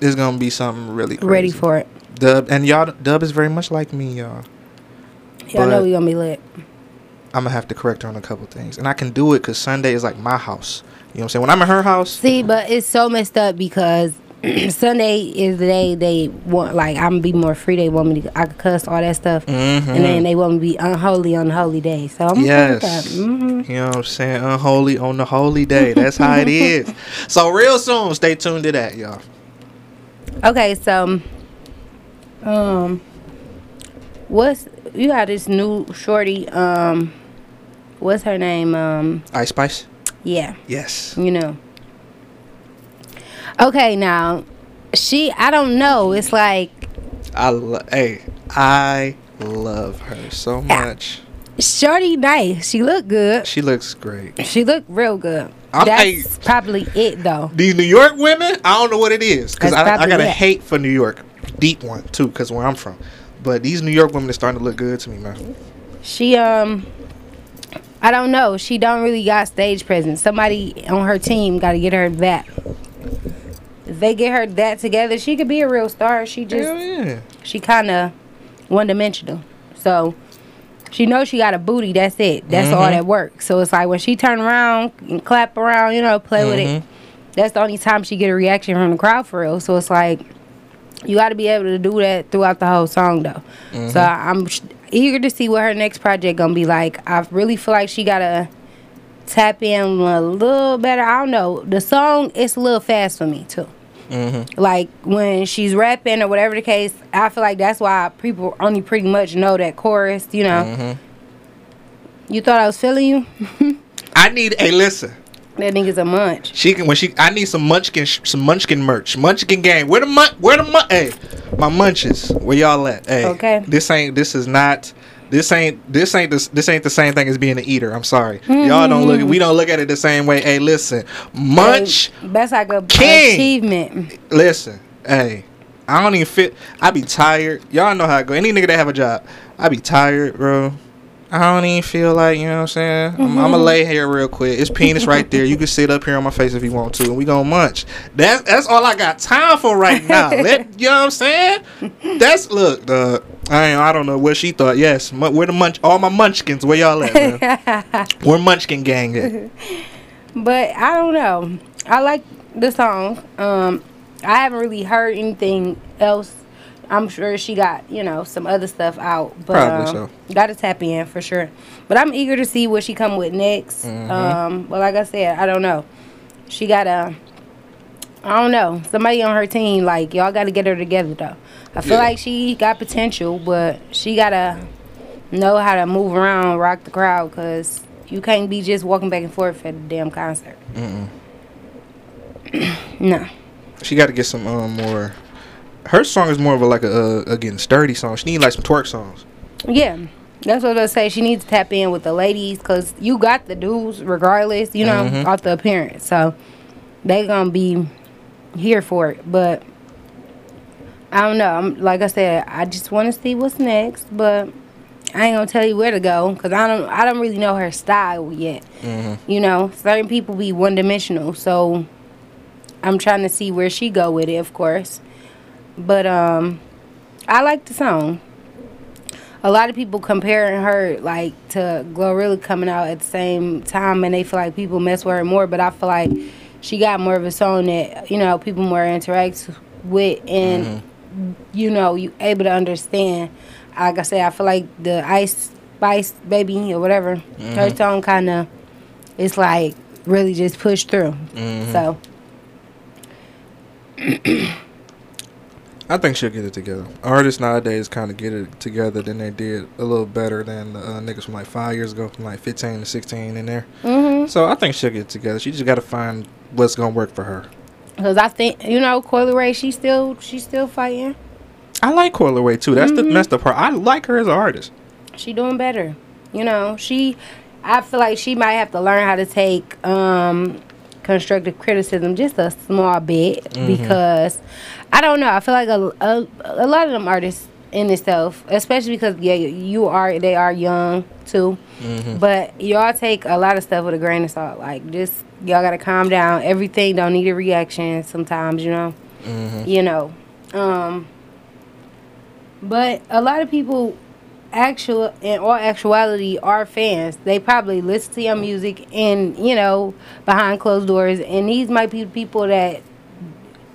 It's gonna be something really crazy. Ready for it. Dub and y'all. Dub is very much like me, y'all. Y'all know we gonna be lit. I'm gonna have to correct her on a couple things, and I can do it because Sunday is like my house. You know what I'm saying? When I'm at her house, See, but it's so messed up because Sunday is the day they want like I'm gonna be more free. They want me to I could cuss all that stuff, and then they want me to be unholy on the holy day. So I'm yes, yes. that. hmm you know what I'm saying? Unholy on the holy day. That's how it is. So real soon, stay tuned to that, y'all. Okay, so um, what's you got this new shorty um what's her name? Um, Ice Spice. Yeah, Yes. you know. Okay, now she. I don't know. It's like I lo- hey, I love her so much. Shorty nice. She look good. She looks great. She look real good. I'm- That's hey. probably it though. These New York women, I don't know what it is because I, I got a hate for New York, deep one too, because where I'm from. But these New York women are starting to look good to me, man. She um I don't know. She don't really got stage presence. Somebody on her team got to get her that. If they get her that together, she could be a real star. She just yeah. she kind of one dimensional. So she knows she got a booty. That's it. That's all mm-hmm. that works. So it's like when she turn around and clap around, you know, play with it. Mm-hmm. That's the only time she get a reaction from the crowd for real. So it's like you got to be able to do that throughout the whole song though. So mm-hmm. I'm eager to see what her next project gonna be like. I really feel like she gotta tap in a little better. I don't know. The song it's a little fast for me too. Mm-hmm. Like when she's rapping or whatever the case, I feel like that's why people only pretty much know that chorus. You know. Mm-hmm. You thought I was feeling you? I need. Hey, listen. That nigga's a munch. She can when she. I need some Munchkin, sh- some Munchkin merch. Munchkin gang. Where the mun? Where the mun? Hey, my munches. Where y'all at? Hey. Okay. This ain't. This is not. This ain't. This ain't. This, this ain't the same thing as being an eater. I'm sorry. Y'all don't look. We don't look at it the same way. Hey, listen. Munch. Hey, that's like a King. achievement. Listen. Hey. I don't even fit. I be tired. Y'all know how I go. Any nigga that have a job, I be tired, bro. I don't even feel like, you know what I'm saying? I'm, I'm gonna lay here real quick. It's penis right there. You can sit up here on my face if you want to, and we gonna munch. That's that's all I got time for right now. Let you know what I'm saying? That's look, uh, I I don't know what she thought. Yes, where the munch? All my munchkins, where y'all at? Man? where Munchkin gang at? But I don't know. I like the song. Um, I haven't really heard anything else. I'm sure she got you know some other stuff out, but Probably um, got to tap in for sure. But I'm eager to see what she come with next. Mm-hmm. Um, but like I said, I don't know. She got a. I don't know. Somebody on her team, like y'all, got to get her together though. I feel Yeah. like she got potential, but she gotta know how to move around, rock the crowd, cause you can't be just walking back and forth at a damn concert. Mm-hmm. No. She got to get some um, more. Her song is more of a like a, a getting sturdy song. She need like some twerk songs. Yeah, that's what I say. She needs to tap in with the ladies because you got the dudes regardless, you know, Mhm. off the appearance. So they gonna be here for it. But I don't know. I'm like I said, I just want to see what's next. But I ain't gonna tell you where to go because I don't. I don't really know her style yet. You know, certain people be one dimensional. So I'm trying to see where she go with it, of course. But um, I like the song a lot of people comparing her like to Glorilla coming out at the same time, and they feel like people mess with her more. But I feel like she got more of a song that you know people more interact with, and mm-hmm. you know you able to understand. Like I said, I feel like the Ice Spice Baby or whatever her mm-hmm. song kind of it's like really just pushed through. Mm-hmm. So I think she'll get it together. Artists nowadays kind of get it together than they did a little better than the uh, niggas from like five years ago, from like 15 to 16 in there. mhm. So I think she'll get it together. She just got to find what's gonna work for her. Cause I think you know Coi Leray, she still she's still fighting. I like Coi Leray too. That's the that's the part. I like her as an artist. she doing better. You know, she I feel like she might have to learn how to take um constructive criticism just a small bit mm-hmm. because I don't know. I feel like a, a, a lot of them artists in itself, especially because yeah, you are they are young too. Mm-hmm. But y'all take a lot of stuff with a grain of salt. Like just y'all gotta calm down. Everything don't need a reaction sometimes, you know. Mm-hmm. You know. Um but a lot of people actual in all actuality are fans. They probably listen to your music and, you know, behind closed doors and these might be people that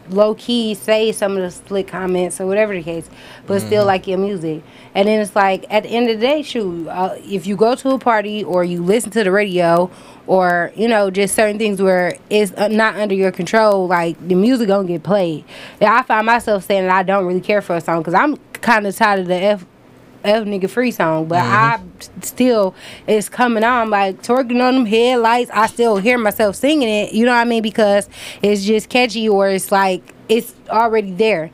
low key say some of the slick comments or whatever the case, but still like your music. And then it's like at the end of the day, shoot, uh, if you go to a party or you listen to the radio or you know just certain things where it's uh, not under your control, like the music gonna get played. And I find myself saying that I don't really care for a song because I'm kind of tired of the f F nigga free song, but I still it's coming on like twerking on them headlights. I still hear myself singing it. You know what I mean? Because it's just catchy or it's like it's already there.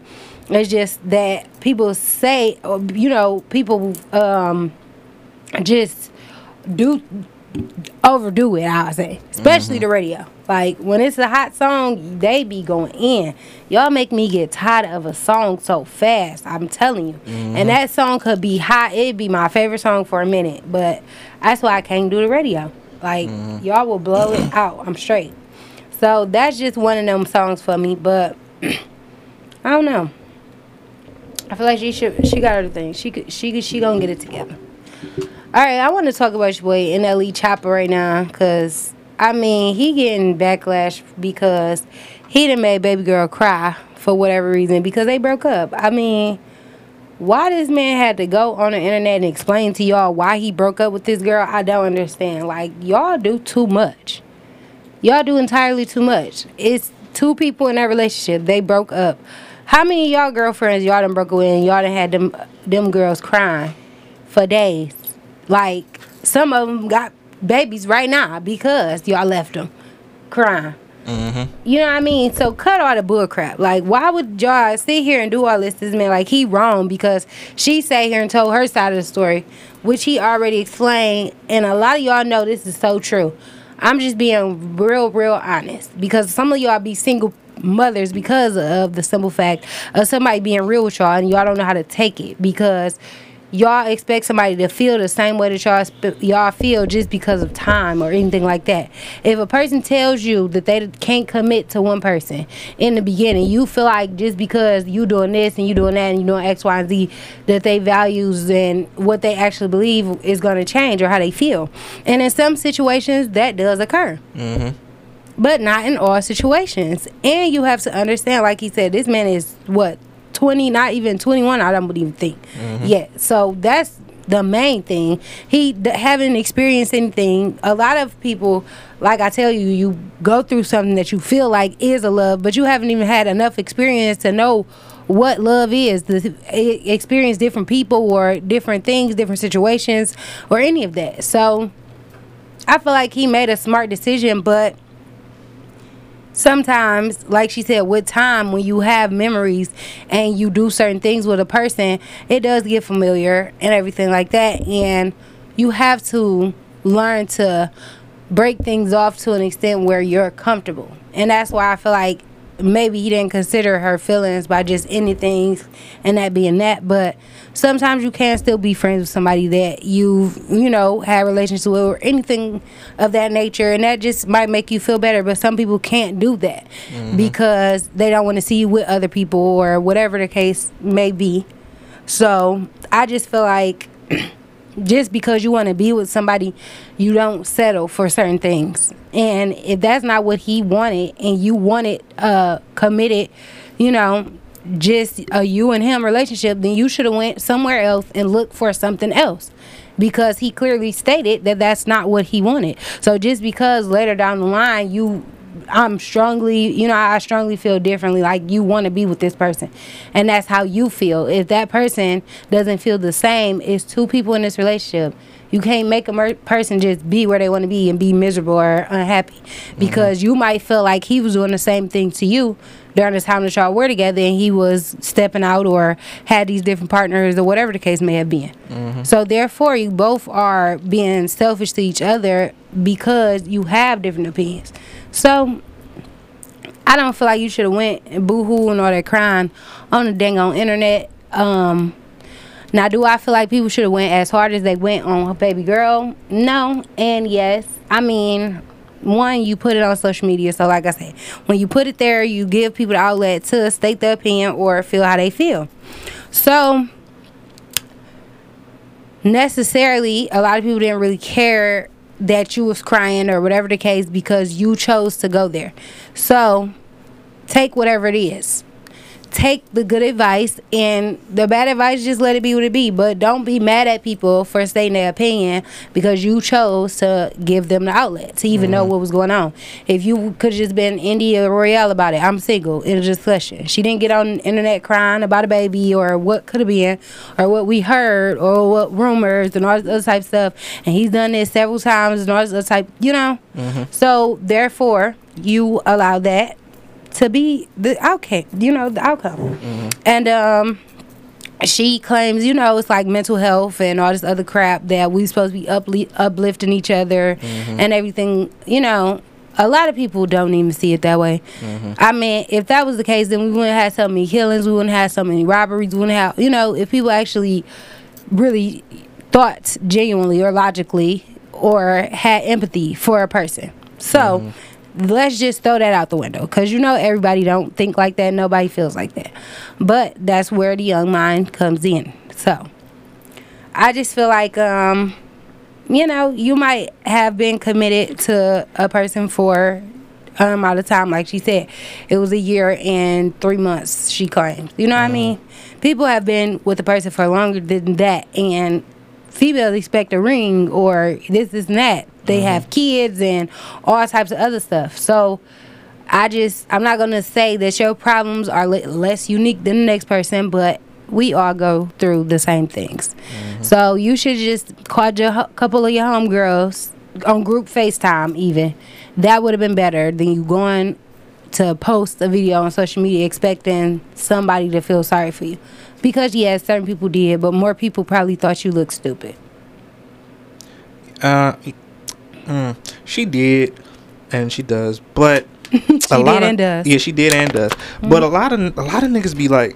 It's just that people say, you know, people um just do overdo it. I would say, especially the mm-hmm. radio. Like when it's a hot song, they be going in. Y'all make me get tired of a song so fast. I'm telling you. And mm-hmm. that song could be hot. It'd be my favorite song for a minute, but that's why I can't do the radio. Like mm-hmm. y'all will blow it out. I'm straight. So that's just one of them songs for me. But I don't know. I feel like she should. She got other things. She could. She could. She gonna get it together. All right, I want to talk about your boy NLE Choppa right now, cause I mean he getting backlash because he done made baby girl cry for whatever reason because they broke up. I mean, why this man had to go on the internet and explain to y'all why he broke up with this girl? I don't understand. Like y'all do too much. Y'all do entirely too much. It's two people in that relationship. They broke up. How many y'all girlfriends y'all done broke up with and y'all done had them them girls crying for days? Like some of them got babies right now because y'all left them crying. Mm-hmm. You know what I mean? So cut all the bull crap. Like, why would y'all sit here and do all this? This man, like, he wrong because she sat here and told her side of the story, which he already explained. And a lot of y'all know this is so true. I'm just being real, real honest because some of y'all be single mothers because of the simple fact of somebody being real with y'all and y'all don't know how to take it because y'all expect somebody to feel the same way that y'all sp- y'all feel just because of time or anything like that. If a person tells you that they can't commit to one person in the beginning, you feel like just because you doing this and you doing that and you doing X, Y, and Z, that they values and what they actually believe is going to change or how they feel. And in some situations, that does occur mm-hmm. but not in all situations. And you have to understand, like he said, this man is what twenty, not even twenty one. I don't even think mm-hmm. yet. So that's the main thing. He d- haven't experienced anything. A lot of people, like I tell you, you go through something that you feel like is a love, but you haven't even had enough experience to know what love is. The e- experience different people or different things, different situations, or any of that. So. I feel like he made a smart decision, but sometimes, like she said, with time, when you have memories and you do certain things with a person, it does get familiar and everything like that. And you have to learn to break things off to an extent where you're comfortable. And that's why I feel like maybe he didn't consider her feelings by just anything and that being that but sometimes you can still be friends with somebody that you've you know had relationships with or anything of that nature and that just might make you feel better but some people can't do that because they don't want to see you with other people or whatever the case may be so i just feel like just because you want to be with somebody, you don't settle for certain things. And if that's not what he wanted, and you wanted uh committed, you know, just a you and him relationship, then you should have went somewhere else and looked for something else. Because he clearly stated that that's not what he wanted. So just because later down the line you I'm strongly, you know, I strongly feel differently. Like you want to be with this person, and that's how you feel. If that person doesn't feel the same, it's two people in this relationship. You can't make a person just be where they want to be and be miserable or unhappy, mm-hmm. because you might feel like he was doing the same thing to you during the time that y'all were together, and he was stepping out or had these different partners or whatever the case may have been. Mm-hmm. So therefore, you both are being selfish to each other because you have different opinions. So I don't feel like you should have went and boo-hoo and all that crying on the dang on internet. Um, now, do I feel like people should have went as hard as they went on Baby Girl? No, and yes. I mean, one, you put it on social media, so like I said, when you put it there, you give people the outlet to state their opinion or feel how they feel. So necessarily a lot of people didn't really care that you was crying or whatever the case because you chose to go there. So take whatever it is take the good advice and the bad advice just let it be what it be. But don't be mad at people for stating their opinion because you chose to give them the outlet to even know mm-hmm. what was going on. If you could have just been india royale about it i'm single in a discussion she didn't get on the internet crying about a baby or what could have been or what we heard or what rumors and all this other type of stuff. And he's done this several times and all this other type you know? Mm-hmm. So therefore you allow that to be the outcome, you know, the outcome. Mm-hmm. And um she claims, you know, it's like mental health and all this other crap that we supposed to be upli- uplifting each other mm-hmm. and everything, you know. A lot of people don't even see it that way. Mm-hmm. I mean, if that was the case, then we wouldn't have so many killings, we wouldn't have so many robberies, we wouldn't have, you know, if people actually really thought genuinely or logically or had empathy for a person. So let's just throw that out the window. Because you know everybody don't think like that. Nobody feels like that. But that's where the young mind comes in. So i just feel like um you know you might have been committed to a person for an amount of time. Like she said it was a year and three months she claimed. You know what i mean? People have been with a person for longer than that. And females expect a ring or this, this, and that. They have kids and all types of other stuff. So I just, I'm not going to say that your problems are le- less unique than the next person, but we all go through the same things. So you should just call your couple of your homegirls on group FaceTime, even. That would have been better than you going to post a video on social media expecting somebody to feel sorry for you. Because yes, certain people did, but more people probably thought you looked stupid. Uh, mm, she did, and she does, but She did and does. Yeah, she did and does. But a lot of a lot of niggas be like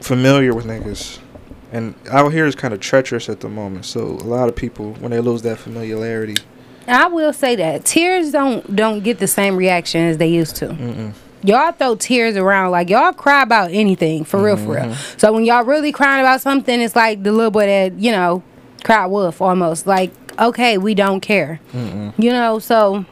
familiar with niggas, and out here is kind of treacherous at the moment. So a lot of people, when they lose that familiarity, I will say that tears don't don't get the same reaction as they used to. Y'all throw tears around like y'all cry about anything for real, for real. So when y'all really crying about something, it's like the little boy that you know cried wolf almost. Like okay, we don't care, you know. So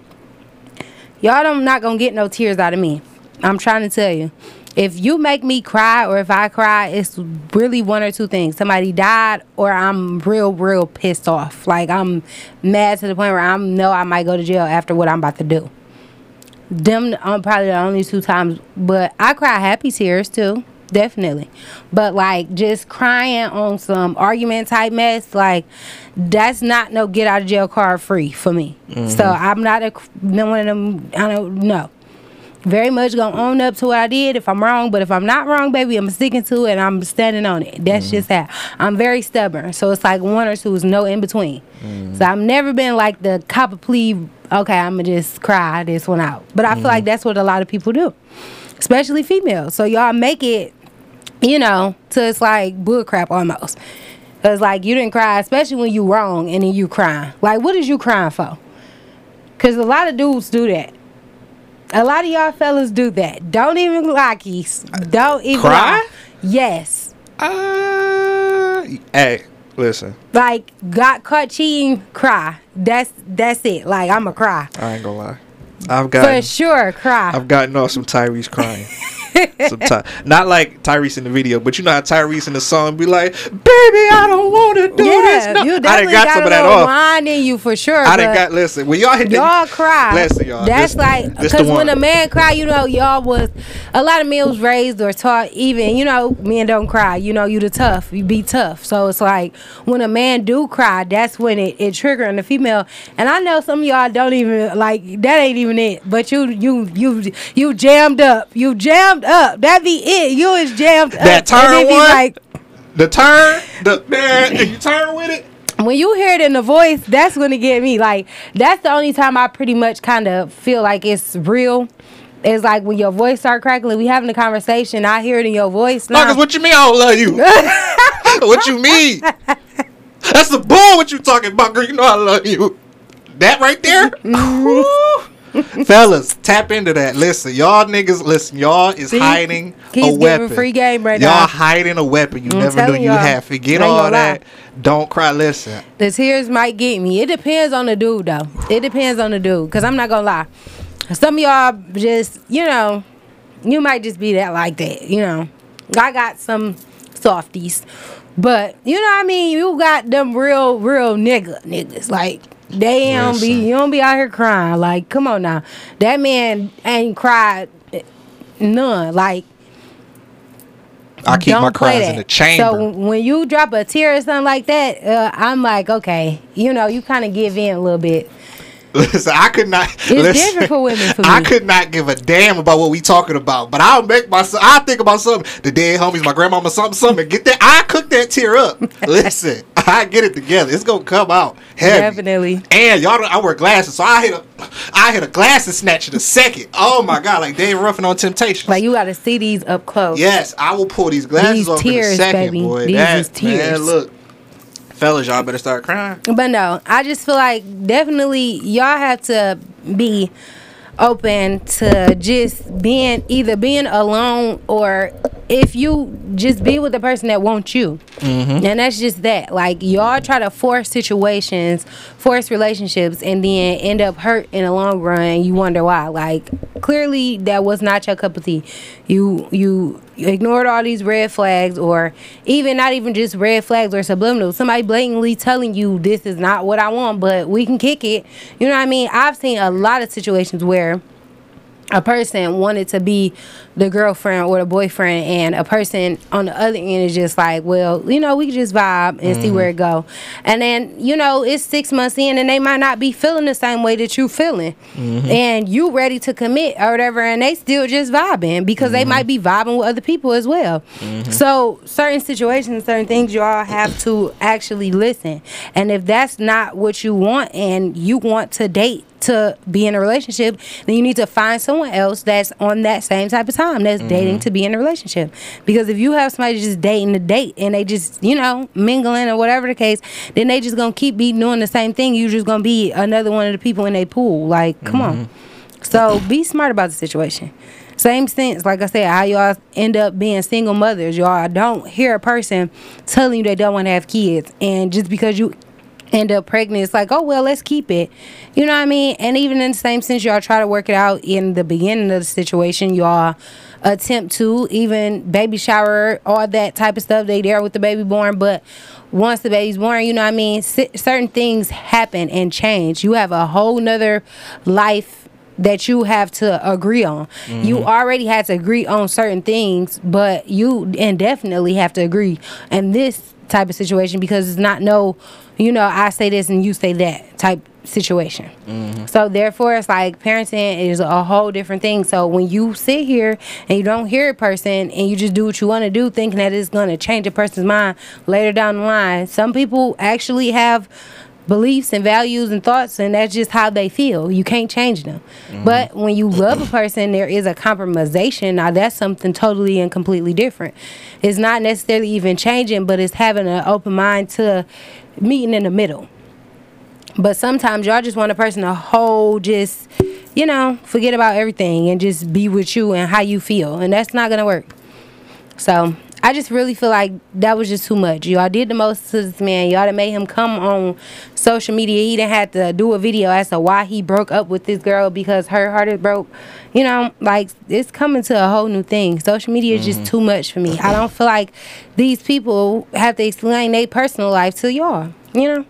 y'all don't not gonna get no tears out of me. I'm trying to tell you. If you make me cry or if I cry, it's really one or two things. Somebody died or I'm real, real pissed off. Like I'm mad to the point where I know I might go to jail after what I'm about to do. Them um, probably the only two times. But I cry happy tears too. Definitely. But like just crying on some argument type mess, like that's not no get out of jail card free for me. So mm-hmm. I'm not a no one of them I don't know very much gonna own up to what I did if I'm wrong. But if I'm not wrong, baby, I'm sticking to it and I'm standing on it. That's mm-hmm. just that. I'm very stubborn. So it's like one or two is no in between. Mm. So I've never been like the cop a plea, okay, I'm gonna just cry this one out. But I feel mm. like that's what a lot of people do. Especially females. So y'all make it, you know, to it's like bullcrap almost. Cause like you didn't cry, especially when you wrong and then you crying. Like what is you crying for? Cause a lot of dudes do that. A lot of y'all fellas do that. Don't even lie, Keys. Don't even Cry? lie. Yes. uh, hey, listen, Like got caught cheating, cry. That's that's it. Like I'ma cry. I ain't gonna lie, I've got For sure, cry. I've gotten off some Tyrese crying. Sometimes, not like Tyrese in the video, but you know how Tyrese in the song be like, "Baby, I don't want to do this." yeah, No. you I definitely got, got, some of that off. wine in you for sure. I done but- got listen. When y'all hit the, y'all cry. Listen, y'all. That's this- like this the because when a man cry, you know, y'all was a lot of men was raised or taught. Even you know, men don't cry. You know, you the tough. You be tough. So it's like when a man do cry, that's when it it triggering the female. And I know some of y'all don't even like that. Ain't even it. But you you you you jammed up. You jammed up. That be it. You is jammed up. That turn one? like the turn, the man, you turn with it. when you hear it in the voice, that's gonna get me. Like that's the only time I pretty much kind of feel like it's real. It's like when your voice start crackling. We having a conversation. I hear it in your voice. Now. cause what you mean I don't love you? what you mean? That's the bull. What you talking about, girl? You know I love you. That right there. Mm-hmm. Fellas, tap into that. Listen, y'all niggas, listen, y'all is See? hiding a giving weapon. free game right y'all now. hiding a weapon you I'm never knew you y'all. had. Forget all lie. that. Don't cry. Listen, the tears might get me. It depends on the dude though. It depends on the dude. Cause I'm not gonna lie. Some of y'all just, you know, you might just be that like that, you know. I got some softies, but you know what I mean. You got them real, real nigga niggas like. They don't be you don't be out here crying. Like, come on now. That man ain't cried none. Like I keep my cries in the chamber. So when you drop a tear or something like that, uh, I'm like, okay, you know, you kind of give in a little bit. Listen, I could not. listen, different for women for I could not give a damn about what we talking about, but I'll make myself. I think about something. The dead homies, my grandmama, something, something. Get that. I cook that tear up. Listen, I get it together. It's gonna come out heavy. Definitely. And y'all, don't, I wear glasses, so I hit a, I hit a glasses snatch in a second. Oh my god, like Dave Ruffin on Temptation. Like you got to see these up close. Yes, I will pull these glasses These off in a tears, second, baby. boy. These that, tears. Man, look, fellas, y'all better start crying. But no, I just feel like definitely y'all have to be open to just being either being alone or if you just be with the person that wants you. Mm-hmm. And that's just that. Like y'all try to force situations, force relationships and then end up hurt in the long run you wonder why. Like clearly that was not your cup of tea. You you ignored all these red flags or even not even just red flags or subliminal. Somebody blatantly telling you this is not what I want, but we can kick it. You know what I mean? I've seen a lot of situations where a person wanted to be the girlfriend or the boyfriend and a person on the other end is just like well you know we just vibe and see where it go. And then you know it's six months in and they might not be feeling the same way that you feeling. Mm-hmm. And you ready to commit or whatever and they still just vibing because they might mm-hmm. be vibing with other people as well. Mm-hmm. So certain situations certain things you all have to actually listen. And if that's not what you want and you want to date to be in a relationship, then you need to find someone else that's on that same type of time that's mm-hmm. dating to be in a relationship. Because if you have somebody just dating to date and they just, you know, mingling or whatever the case, then they just gonna keep be doing the same thing. You just gonna be another one of the people in their pool. Like, come on. Mm-hmm. So be smart about the situation. Same sense, like I said, how y'all end up being single mothers. Y'all don't hear a person telling you they don't want to have kids, and just because you end up pregnant, it's like, oh well, let's keep it. You know what I mean? And even in the same sense, y'all try to work it out in the beginning of the situation. Y'all attempt to even baby shower, all that type of stuff. They there with the baby born, but once the baby's born, you know what I mean. C- certain things happen and change. You have a whole nother life that you have to agree on. Mm-hmm. You already had to agree on certain things, but you indefinitely have to agree And this type of situation because it's not no, you know, I say this and you say that type situation. Mm-hmm. So therefore it's like parenting is a whole different thing. So when you sit here and you don't hear a person and you just do what you want to do thinking that it's going to change a person's mind later down the line, some people actually have beliefs and values and thoughts and that's just how they feel. You can't change them. Mm-hmm. But when you love a person there is a compromisation. Now that's something totally and completely different. It's not necessarily even changing but it's having an open mind to meeting in the middle. But sometimes y'all just want a person to hold just you know forget about everything and just be with you and how you feel. And that's not gonna work. So I just really feel like that was just too much. Y'all did the most to this man. Y'all done made him come on social media. He didn't have to do a video as to why he broke up with this girl because her heart is broke. You know, like it's coming to a whole new thing. Social media is just mm-hmm. too much for me. I don't feel like these people have to explain their personal life to y'all. You know.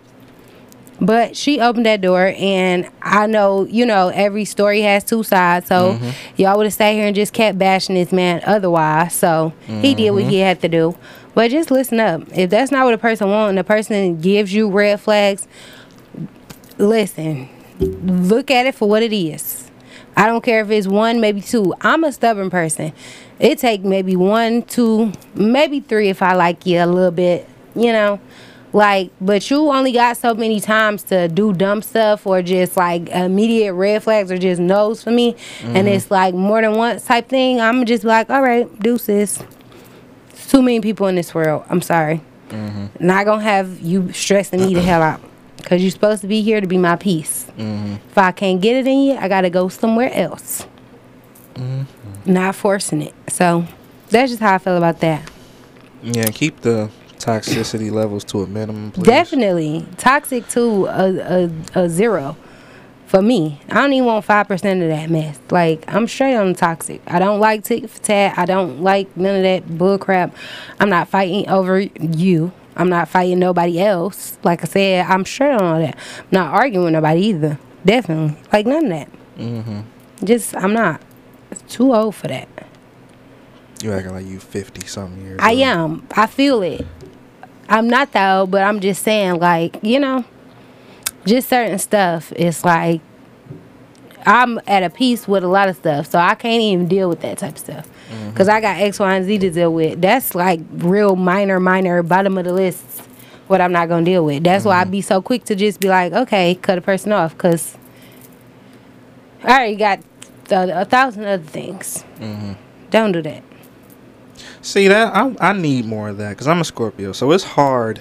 But she opened that door, and I know, you know, every story has two sides. So mm-hmm. y'all would have stayed here and just kept bashing this man otherwise. So he did what he mm-hmm. had to do. But just listen up. If that's not what a person wants, and the person gives you red flags, listen. Look at it for what it is. I don't care if it's one, maybe two. I'm a stubborn person. It take maybe one, two, maybe three if I like you a little bit, you know. Like, but you only got so many times to do dumb stuff or just like immediate red flags or just no's for me. And mm-hmm. it's like more than once type thing. I'm just like, all right, deuces. It's too many people in this world. I'm sorry. Mm-hmm. Not gonna have you stressing me the hell out. Cause you're supposed to be here to be my peace. Mm-hmm. If I can't get it in you, I gotta go somewhere else. Not forcing it. So that's just how I feel about that. Yeah, keep the toxicity levels to a minimum, please. Definitely toxic to a, a, a zero. For me, I don't even want five percent of that mess. Like I'm straight on the toxic. I don't like tit for tat. I don't like none of that bull crap. I'm not fighting over you. I'm not fighting nobody else. Like I said, I'm straight on all that. I'm not arguing with nobody either. Definitely, like none of that. Mm-hmm. Just I'm not. Too old for that. You acting like you fifty something years. I old. am. I feel it. I'm not that old, but I'm just saying, like, you know, just certain stuff. It's like I'm at a peace with a lot of stuff, so I can't even deal with that type of stuff. Mm-hmm. Cause I got X, Y, and Z to deal with. That's like real minor, minor, bottom of the list. What I'm not gonna deal with. That's why I mm-hmm. be so quick to just be like, okay, cut a person off, cause I already got a, a thousand other things. Mm-hmm. Don't do that. See that I I need more of that because I'm a Scorpio, so it's hard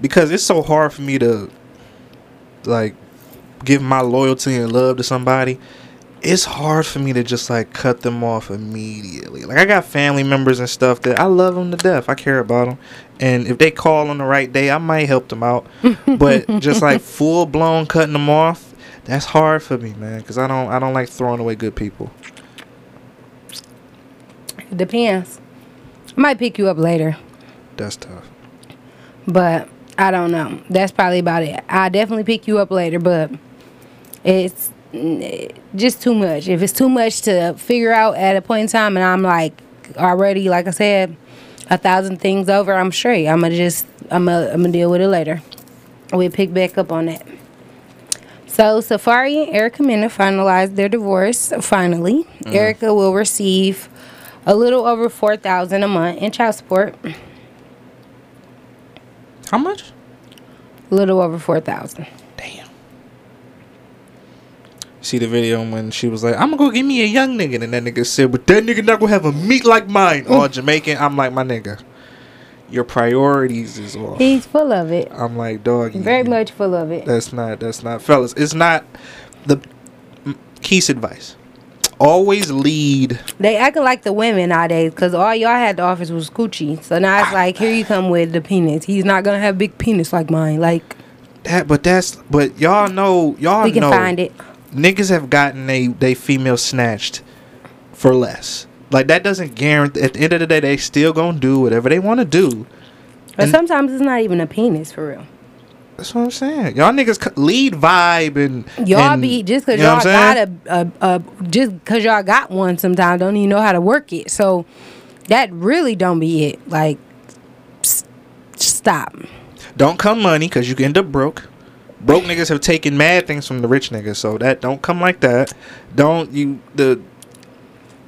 because it's so hard for me to like give my loyalty and love to somebody. It's hard for me to just like cut them off immediately. Like I got family members and stuff that I love them to death. I care about them, and if they call on the right day, I might help them out. but just like full blown cutting them off, that's hard for me, man. Because I don't I don't like throwing away good people. It depends. I might pick you up later, That's tough. but I don't know. That's probably about it. I definitely pick you up later, but it's mm, just too much. If it's too much to figure out at a point in time, and I'm like already, like I said, a thousand things over, I'm straight. I'm gonna just, I'm gonna, I'm gonna deal with it later. We pick back up on that. So Safaree and Erica Mena finalized their divorce. Finally, Erica will receive a little over four thousand a month in child support. How much? A little over four thousand. Damn. See the video when she was like, "I'm gonna go get me a young nigga," and that nigga said, "But that nigga not gonna have a meat like mine." All Jamaican. I'm like, my nigga, your priorities is off. He's full of it. I'm like, dog. Very much full of it. That's not. That's not, fellas. It's not the mm, Keith's advice. Always lead. They acting like the women nowadays because all y'all had to offer was coochie. So now it's like, here you come with the penis. He's not gonna have big penis like mine. Like That, but that's, but y'all know, y'all we can know, find it. niggas have gotten they they female snatched for less. Like that doesn't guarantee. At the end of the day, they still gonna do whatever they want to do. But And- sometimes it's not even a penis for real. That's what I'm saying. Y'all niggas lead vibe and Y'all and- be just because you know y'all got a, a, a just because y'all got one. Sometimes don't even know how to work it. So that really don't be it. Like stop. Don't come money because you can end up broke. Broke niggas have taken mad things from the rich niggas, so that don't come like that. Don't you the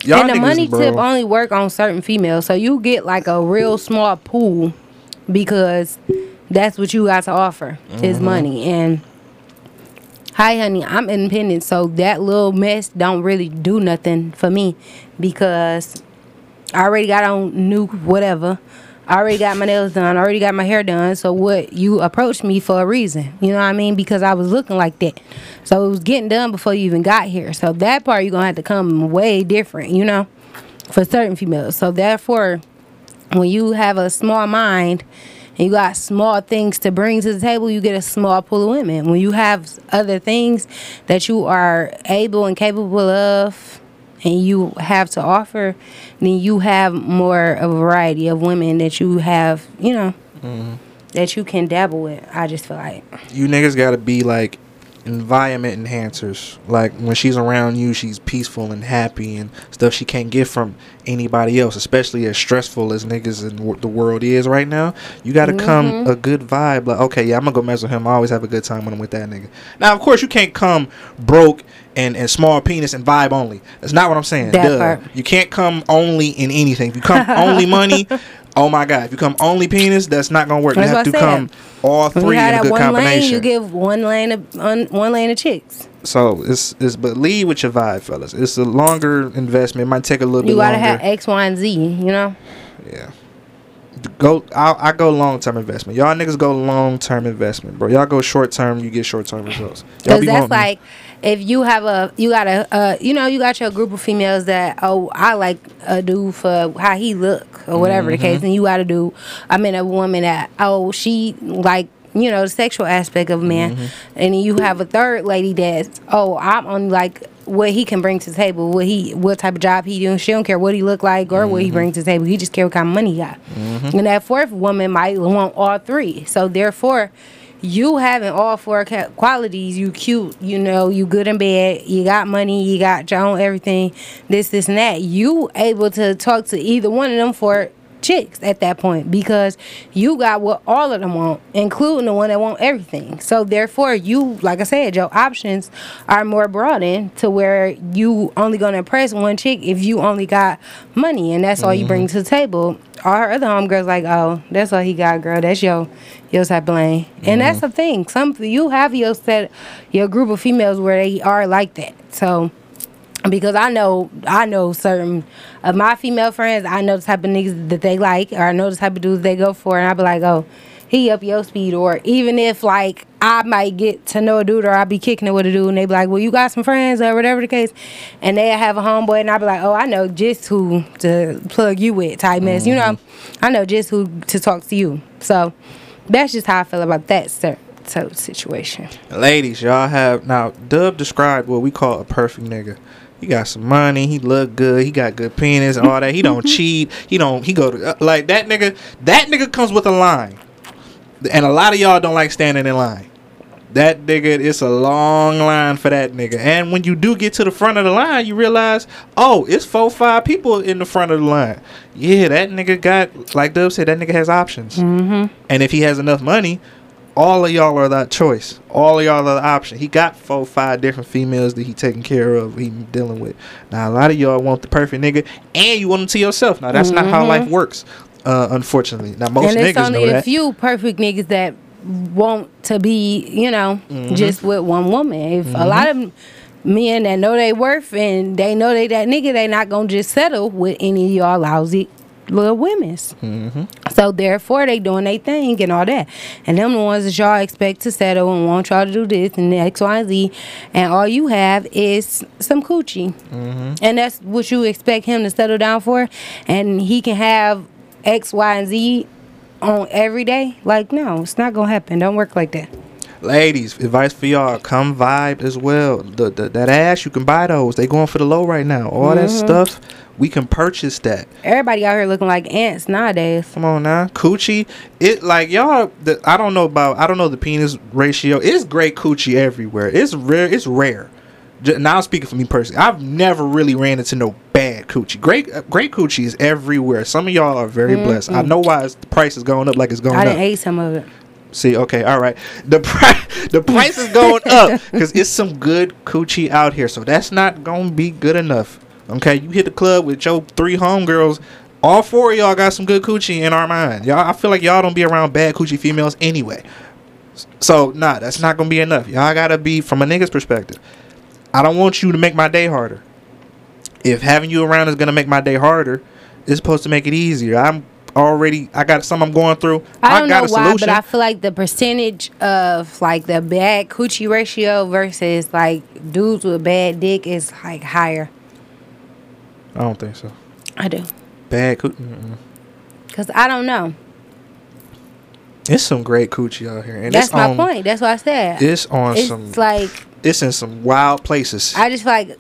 y'all and the money bro. tip only work on certain females. So you get like a real small pool because that's what you got to offer is Mm-hmm. money. And hi, honey, I'm independent, so that little mess don't really do nothing for me because I already got on new whatever. I already got my nails done. I already got my hair done. So what? You approached me for a reason. You know what I mean? Because I was looking like that. So it was getting done before you even got here. So that part you're gonna have to come way different. You know, for certain females. So therefore, when you have a small mind and you got small things to bring to the table, you get a small pool of women. When you have other things that you are able and capable of and you have to offer, then you have more of a variety of women that you have, you know, mm-hmm. that you can dabble with. I just feel like. you niggas gotta be like environment enhancers. Like when she's around you, she's peaceful and happy and stuff she can't get from anybody else. Especially as stressful as niggas in w- the world is right now. You gotta come mm-hmm. a good vibe. Like okay, yeah, I'm gonna go mess with him. I always have a good time when I'm with that nigga. Now, of course, you can't come broke and and small penis and vibe only. That's not what I'm saying. That Duh. part. You can't come only in anything. If you come only money. Oh my God! If you come only penis, that's not gonna work. That's you have to said. come all three in a good one combination. lane, you give one lane of un, one lane of chicks. So it's it's but lead with your vibe, fellas. It's a longer investment. It might take a little bit. You bit gotta longer. have X, Y, and Z. You know. yeah. Go. I I go long term investment. Y'all niggas go long term investment, bro. Y'all go short term. You get short term results. Because be that's like if you have a you got a uh, you know you got your group of females that oh I like a dude for how he look or whatever the Mm-hmm. case, and you got to do I mean a woman that oh she like you know, the sexual aspect of a man, Mm-hmm. and you have a third lady that's, oh, I'm on like what he can bring to the table, what he, what type of job he doing. She don't care what he look like or Mm-hmm. what he brings to the table. He just care what kind of money he got. And that fourth woman might want all three. So therefore, you having all four qualities, you cute, you know, you good in bed, you got money, you got your own everything, this, this, and that. You able to talk to either one of them for chicks at that point because you got what all of them want, including the one that want everything. So therefore, you, like I said, your options are more broadened to where you only gonna impress one chick if you only got money and that's all you mm-hmm. bring to the table. All her other homegirls like, oh, that's all he got, girl. That's your your type of lane. And that's mm-hmm. the thing. Some you have your set your group of females where they are like that. So because I know I know certain of my female friends, I know the type of niggas that they like, or I know the type of dudes they go for, and I be like, oh, he up your speed, or even if like I might get to know a dude, or I be kicking it with a dude, and they be like, well, you got some friends, or whatever the case, and they have a homeboy, and I be like, oh, I know just who to plug you with, type mess, you know, I know just who to talk to you, so that's just how I feel about that so situation. Ladies, y'all have now Dub described what we call a perfect nigga. He got some money. He look good. He got good penis and all that. He don't cheat. He don't. He go to uh, like that nigga. That nigga comes with a line, and a lot of y'all don't like standing in line. That nigga, it's a long line for that nigga. And when you do get to the front of the line, you realize, oh, it's four, five people in the front of the line. Yeah, that nigga got, like Dub said, that nigga has options. Mm-hmm. And if he has enough money, all of y'all are that choice. All of y'all are the option. He got four, five different females that he taking care of. He dealing with. Now a lot of y'all want the perfect nigga, and you want them to yourself. Now that's not how life works. Uh, unfortunately, now most and it's niggas only know a that. few perfect niggas that want to be, you know, Mm-hmm. just with one woman. If a lot of men that know they worth and they know they that nigga, they not gonna just settle with any of y'all lousy little women's. Mm-hmm. So therefore, they doing their thing and all that, and them the ones that y'all expect to settle and want y'all to do this and X, Y, and Z, and all you have is some coochie, Mm-hmm. and that's what you expect him to settle down for, and he can have X, Y, and Z on every day. Like, no, it's not gonna happen. Don't work like that. Ladies, advice for y'all: come vibe as well. The, the that ass you can buy those. They going for the low right now. All that Mm-hmm. stuff we can purchase that. Everybody out here looking like ants nowadays. Come on now, coochie. It like y'all. The, I don't know about. I don't know the penis ratio. It's great coochie everywhere. It's rare. It's rare. Now I'm speaking for me personally. I've never really ran into no bad coochie. Great, uh, great coochie is everywhere. Some of y'all are very blessed. I know why it's, the price is going up like it's going up. I up. didn't ate some of it. See, okay, all right. The price, the price is going up because it's some good coochie out here. So that's not gonna be good enough. Okay, you hit the club with your three homegirls. All four of y'all got some good coochie in our mind. Y'all, I feel like y'all don't be around bad coochie females anyway. So nah, that's not gonna be enough. Y'all gotta be from a nigga's perspective. I don't want you to make my day harder. If having you around is gonna make my day harder, it's supposed to make it easier. I'm already. I got some I'm going through. I don't got know a why, solution. but I feel like the percentage of like the bad coochie ratio versus like dudes with bad dick is like higher. I don't think so. I do. Bad coochie. mm-mm. Cause I don't know. It's some great coochie out here, and That's my on, point. That's what I said. It's on It's some. like it's in some wild places. I just feel like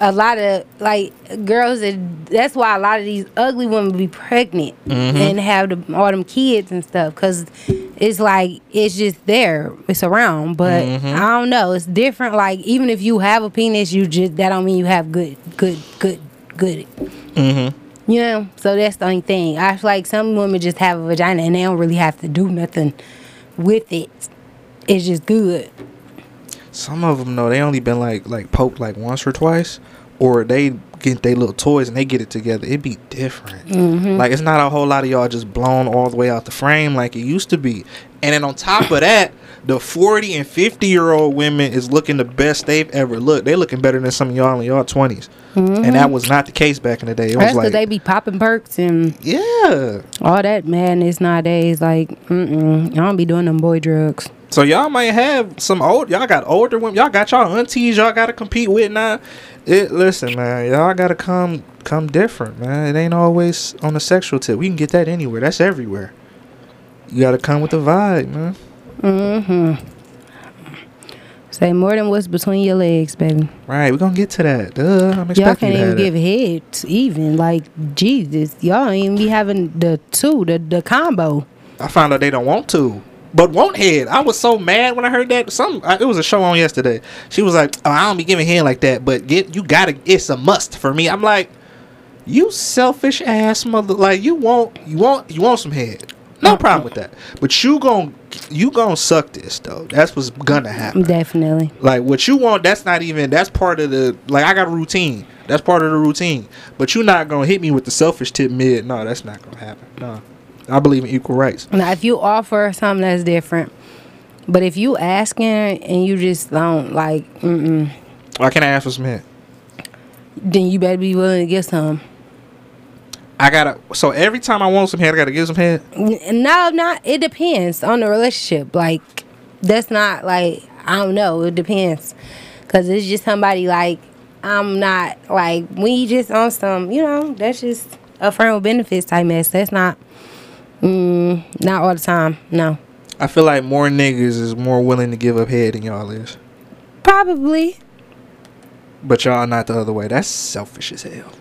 a lot of like girls that that's why a lot of these ugly women be pregnant Mm-hmm. and have the, all them kids and stuff because it's like it's just there it's around but Mm-hmm. i don't know it's different like even if you have a penis you just that don't mean you have good good good good mm-hmm. you know so that's the only thing i feel like some women just have a vagina and they don't really have to do nothing with it it's just good Some of them though, they only been like like poked like once or twice, or they get their little toys and they get it together. It'd be different. Mm-hmm. Like it's not a whole lot of y'all just blown all the way out the frame like it used to be. And then on top of that, the forty and fifty year old women is looking the best they've ever looked. They looking better than some of y'all in y'all 20s and that was not the case back in the day. It was Mm-hmm. that's because like they be popping perks and yeah. all that madness nowadays like mm-mm, i don't be doing them boy drugs So y'all might have some old. Y'all got older women. Y'all got y'all aunties. Y'all got to compete with now. It listen, man. Y'all got to come come different, man. It ain't always on the sexual tip. We can get that anywhere. That's everywhere. You got to come with the vibe, man. Mm-hmm. Say more than what's between your legs, baby. Right, we're gonna get to that. Duh, I'm expecting Y'all can't even give head even like Jesus. Y'all don't even be having the two, the the combo. I found out they don't want to. But won't head. I was so mad when I heard that. Some I, it was a show on yesterday. She was like, "Oh, I don't be giving head like that, but get you gotta. It's a must for me." I'm like, "You selfish ass mother! Like you want you want you want some head. No uh-huh. problem with that. But you gon' you gonna suck this though. That's what's gonna happen. Definitely. Like what you want, that's not even that's part of the like I got a routine. That's part of the routine. But you're not gonna hit me with the selfish tip mid. No, that's not gonna happen. No. I believe in equal rights. Now, if you offer something that's different, but if you asking and you just don't like, mm-mm, Why can't I ask for some head? then you better be willing to get some. I gotta so every time I want some head, I gotta give some head. No, not. It depends on the relationship. Like, that's not like I don't know. It depends, cause it's just somebody like I'm not like we just on some. You know, that's just a friend with benefits type mess. That's not. Mm, not all the time. No, I feel like more niggas is more willing to give up head than y'all is. probably But y'all not the other way. That's selfish as hell.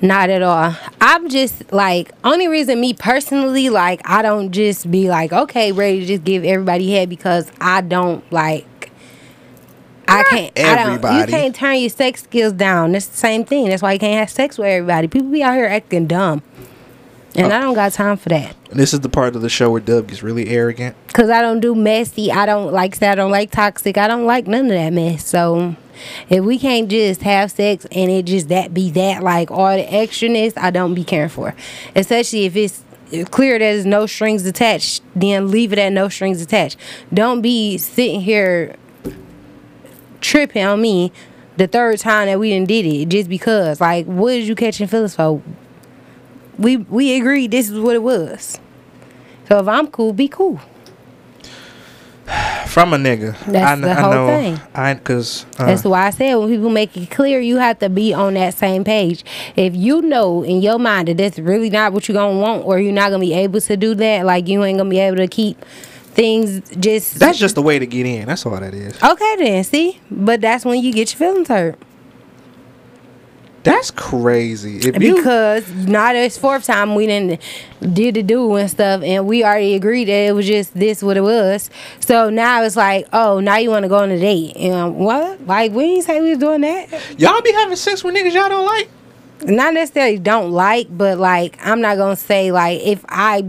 Not at all. I'm just like only reason me personally like I don't just be like okay ready to just give everybody head because I don't like I can't I don't you can't turn your sex skills down. That's the same thing. That's why you can't have sex with everybody. People be out here acting dumb. And Uh, I don't got time for that. And this is the part of the show where Dub gets really arrogant. Cause I don't do messy. I don't like. I don't like toxic. I don't like none of that mess. So if we can't just have sex and it just that be that like all the extraness, I don't be caring for. Especially if it's clear that there's no strings attached, then leave it at no strings attached. Don't be sitting here tripping on me the third time that we didn't did it just because. Like, what is you catching feelings for? We we agreed this is what it was. So if I'm cool, be cool. From a nigga. That's I, the I whole know. thing. I cause uh, That's why I said when people make it clear, you have to be on that same page. If you know in your mind that that's really not what you're gonna want, or you're not gonna be able to do that, like you ain't gonna be able to keep things just. that's just the way to get in. That's all that is. okay then. See, but that's when you get your feelings hurt That's crazy. If you because now this fourth time we didn't did the do and stuff, and we already agreed that it was just this what it was. So now it's like, oh, now you want to go on a date, and what? Like we didn't say we was doing that. y'all be having sex with niggas y'all don't like. not necessarily don't like, but like I'm not gonna say like if I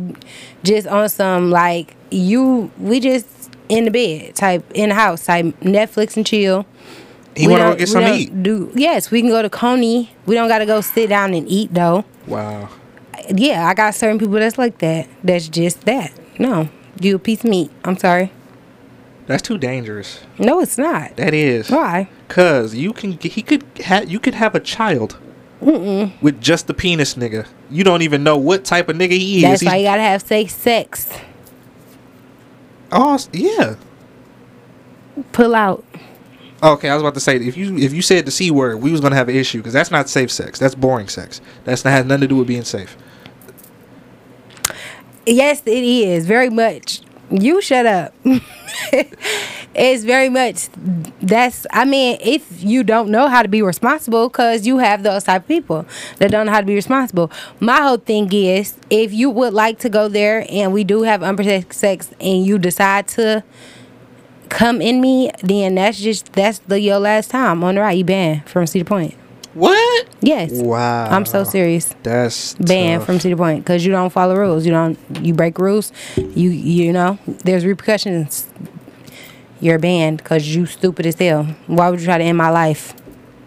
just on some like you we just in the bed type in the house type Netflix and chill. He We wanna go get something to don't eat. Do yes, we can go to Coney. We don't gotta go sit down and eat though. Wow. Yeah, I got certain people that's like that. That's just that. No, you a piece of meat. I'm sorry. That's too dangerous. No, it's not. That is. Why? Cause you can he could ha- you could have a child with just the penis nigga. You don't even know what type of nigga he is. That's why He's- you gotta have safe sex. oh yeah. Pull out. Okay, I was about to say if you if you said the c word, we was gonna have an issue because that's not safe sex. That's boring sex. That's not has nothing to do with being safe. Yes, it is very much. You shut up. it's very much. That's. I mean, if you don't know how to be responsible, because you have those type of people that don't know how to be responsible. My whole thing is, if you would like to go there, and we do have unprotected sex, and you decide to come in me, then that's just that's the your last time on the right. You banned from Cedar Point. What? Yes. Wow. I'm so serious That's banned tough. from Cedar Point because you don't follow rules. You don't. You break rules. You you know there's repercussions. You're banned because you stupid as hell. Why would you try to end my life?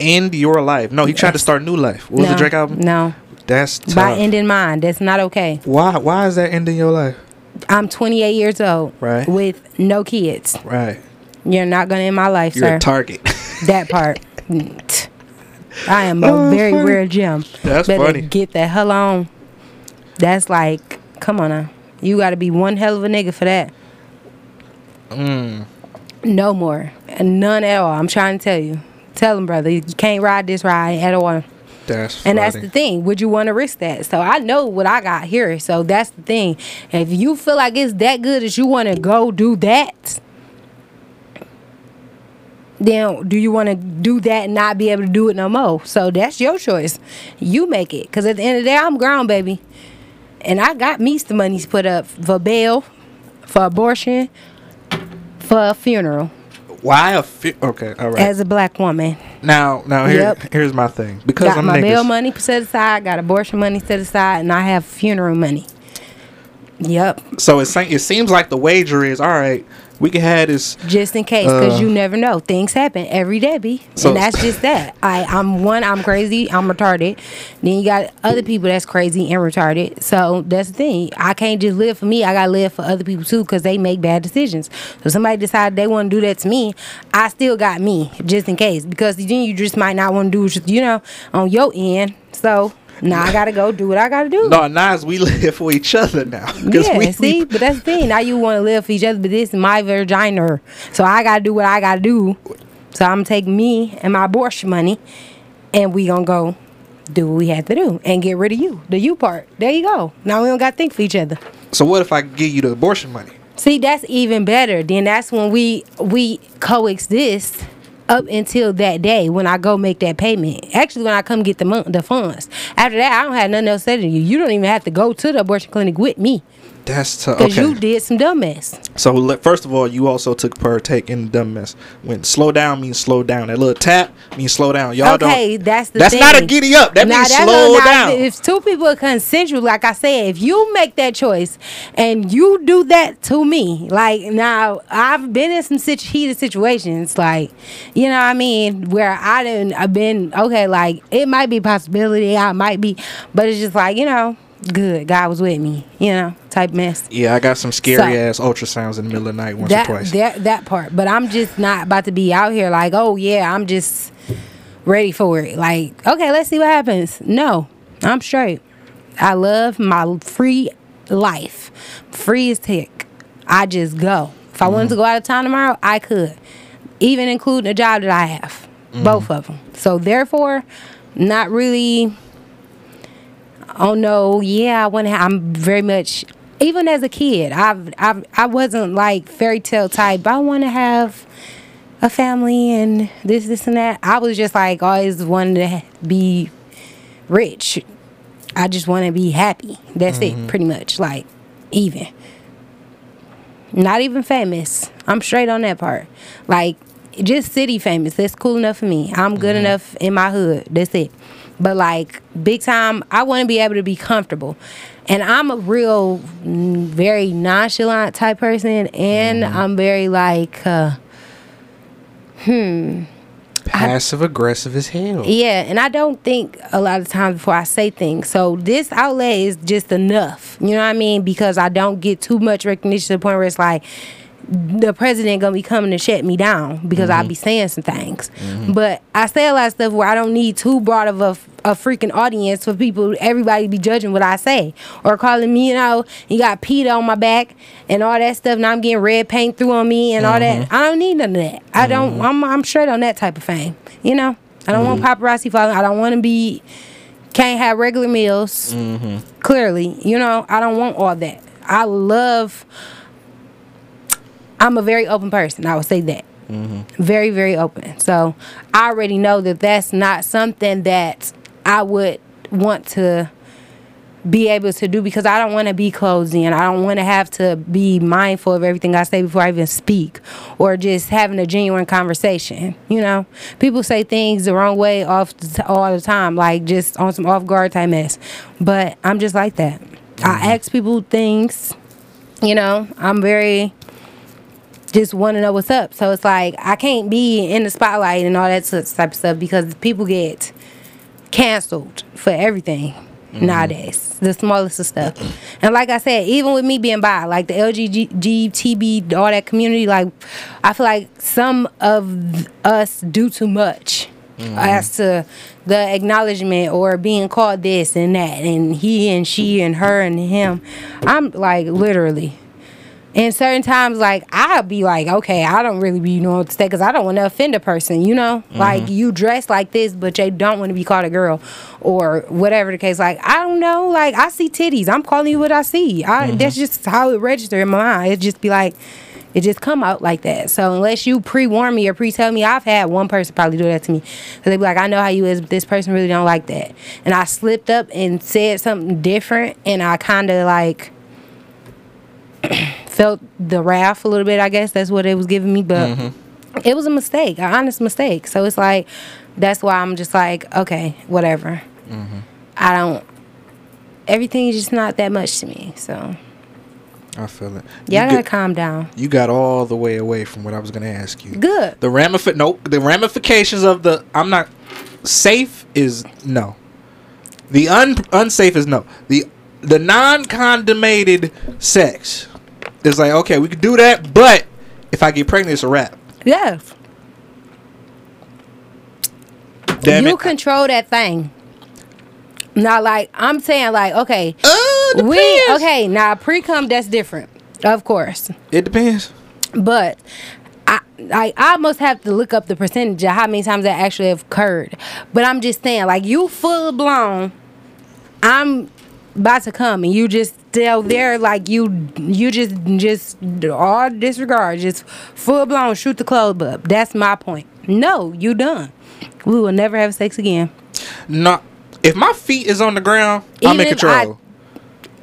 end your life. No, he tried to start a new life. What was no, the Drake album? No, That's tough. by ending mine. That's not okay. why? Why is that ending your life? I'm 28 years old. Right. With no kids. Right. You're not gonna end my life, You're sir. a target. that part. I am a Oh, very funny. rare gem. That's Better funny. get the hell on. That's like, come on now. You got to be one hell of a nigga for that. Mm. No more. and None at all. I'm trying to tell you. Tell him, brother. You can't ride this ride at all. That's and that's the thing. Would you want to risk that? So I know what I got here. So that's the thing. If you feel like it's that good that you want to go do that, then do you want to do that and not be able to do it no more? So that's your choice. You make it. Because at the end of the day, I'm grown, baby. And I got me some monies put up for bail, for abortion, for a funeral Why a fi- okay? All right. as a black woman. now, now here, Yep. here's my thing. Because got I'm my niggas, bail money set aside, got abortion money set aside, and I have funeral money. Yep, So it, se- it seems like the wager is all right. We can have this. just in case, because Uh, you never know. Things happen every day, B. So- and that's just that. I, I'm one, I'm crazy, I'm retarded. Then you got other people that's crazy and retarded. So that's the thing. I can't just live for me. I gotta live for other people too, because they make bad decisions. So somebody decide they want to do that to me, I still got me, just in case. Because then you just might not want to do, you know, on your end. So now I gotta go do what I gotta do. No, Nas, we live for each other now. Yeah, we, see, but that's the thing. Now you want to live for each other, but this is my vagina, so I gotta do what I gotta do. So I'm gonna take me and my abortion money, and we gonna go do what we have to do and get rid of you, the you part. There you go. Now we don't gotta think for each other. So what if I give you the abortion money? See, that's even better. Then that's when we we coexist up until that day when I go make that payment. Actually, when I come get the mon- the funds. After that, I don't have nothing else to say to you. You don't even have to go to the abortion clinic with me That's t- because okay. you did some dumb mess. So first of all, you also took partake in the dumb mess. When slow down means slow down. That little tap means slow down. Y'all okay, don't. that's the that's thing. not a giddy up. That Now, means slow not- down. If two people are consensual, like I said, if you make that choice and you do that to me, like now I've been in some situ- heated situations, like you know what I mean, where I didn't. I've been okay. Like it might be a possibility, I might be, but it's just like you know, good. God was with me, you know, type mess. yeah, I got some scary So- ass ultrasounds in the middle of the night once that, or twice. That that part, but I'm just not about to be out here like, oh yeah, I'm just ready for it. Like, okay, let's see what happens. No, I'm straight. I love my free life, free as heck. I just go. If I wanted to mm. go out of town tomorrow, I could, even including a job that I have, mm. both of them. So therefore, not really. Oh no, yeah, I want to. I'm very much. Even as a kid, I've, I've I wasn't like fairy tale type. I want to have a family and this, this, and that. I was just like always wanted to be rich. I just want to be happy. That's it, mm-hmm. pretty much. Like even. Not even famous. I'm straight on that part. Like just city famous. That's cool enough for me. I'm good mm-hmm. enough in my hood. That's it. But like big time, I want to be able to be comfortable. And I'm a real, mm, very nonchalant type person, and I'm very like, uh, hmm. Passive aggressive as hell. yeah. And I don't think a lot of times before I say things. So this outlet is just enough. You know what I mean? Because I don't get too much recognition to the point where it's like the president gonna be coming to shut me down because I mm-hmm. be saying some things. Mm-hmm. But I say a lot of stuff where I don't need too broad of a, a freaking audience for people, everybody be judging what I say or calling me, you know, you got PETA on my back and all that stuff. Now I'm getting red paint through on me and all that. Mm-hmm. I don't need none of that. I don't. I'm I'm straight on that type of fame. You know, I don't want paparazzi following. I don't want to be. Can't have regular meals. Clearly, you know, I don't want all that. I love. I'm a very open person. I would say that. Mm-hmm. Very, very open. So I already know that that's not something that I would want to be able to do because I don't want to be closed in. I don't want to have to be mindful of everything I say before I even speak or just having a genuine conversation. You know, people say things the wrong way off the t- all the time, like just on some off guard type mess. But I'm just like that. I mm-hmm. ask people things. You know, I'm very just want to know what's up. So it's like I can't be in the spotlight and all that type of stuff because people get canceled for everything mm-hmm. nowadays. The smallest of stuff. And like I said, even with me being bi, like the LGBTB, all that community, like I feel like some of us do too much. Mm-hmm. As to the acknowledgement or being called this and that, and he and she and her and him, I'm like literally, And certain times, like I'll be like, okay, I don't really be know what to say because I don't want to offend a person. You know, mm-hmm. like you dress like this, but they don't want to be called a girl, or whatever the case. Like I don't know. Like I see titties, I'm calling you what I see. I, mm-hmm. That's just how it register in my mind. It just be like. It just come out like that. So unless you pre-warn me or pre-tell me, I've had one person probably do that to me. So they be like, I know how you is, but this person really don't like that. And I slipped up and said something different, and I kind of like felt the wrath a little bit. I guess that's what it was giving me, but mm-hmm. it was a mistake, an honest mistake. So it's like that's why I'm just like, okay, whatever. Mm-hmm. I don't. Everything is just not that much to me. So I feel it. y'all gotta get- calm down. you got all the way away from what I was gonna ask you. Good. The ramifi- no, the ramifications of the I'm not safe is no. The un unsafe is no. The the non condomated sex is like okay, we could do that, but if I get pregnant, it's a wrap. Yes. Damn you it. control that thing. Now, like I'm saying, like okay, Uh, we okay. Now pre cum that's different, of course. It depends. But I like I almost have to look up the percentage of how many times that actually have occurred. But I'm just saying, like you full blown, I'm about to come and you just still there like you you just just all disregard, just full blown shoot the club up. That's my point. No, you done. We will never have sex again. No, if my feet is on the ground, I'm in Even control.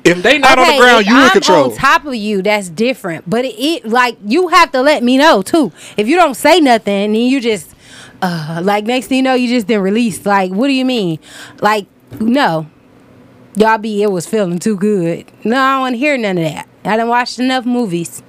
if they not on the ground, you in I'm control. on top of you, that's different. But it, it like you have to let me know too. If you don't say nothing, then you just uh like next thing you know, you just been released. Like, what do you mean? Like, no. Y'all be it was feeling too good. No, I don't want to hear none of that. I done watched enough movies.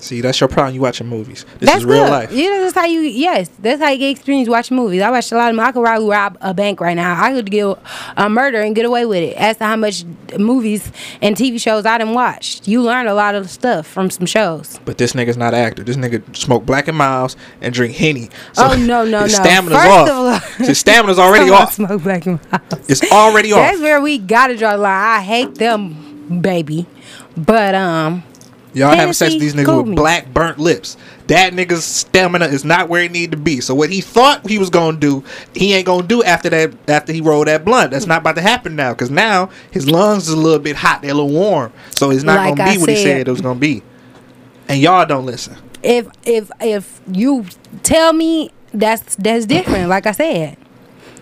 See, that's your problem. You watching movies. This that's is real good. life. Yeah, that's how you. Yes, that's how you get experience watching movies. I watched a lot of them. I could probably rob a bank right now. I could get a murder and get away with it. As to how much movies and TV shows I done watched, you learn a lot of stuff from some shows. But this nigga's not an actor. This nigga smoke Black and Milds and drink henny. oh no no no! Stamina's First off. of all, his stamina's already off. Smoke Black and Milds. It's already off. That's where we gotta draw the line. I hate them, baby. But um, Y'all having sex with these niggas with black burnt lips. That nigga's stamina is not where it need to be. So what he thought he was gonna do, he ain't gonna do after that. After he rolled that blunt, that's not about to happen now. Cause now his lungs is a little bit hot. They're a little warm. So it's not Like gonna be I what he said. said it was gonna be. And y'all don't listen. if if if you tell me that's that's different like i said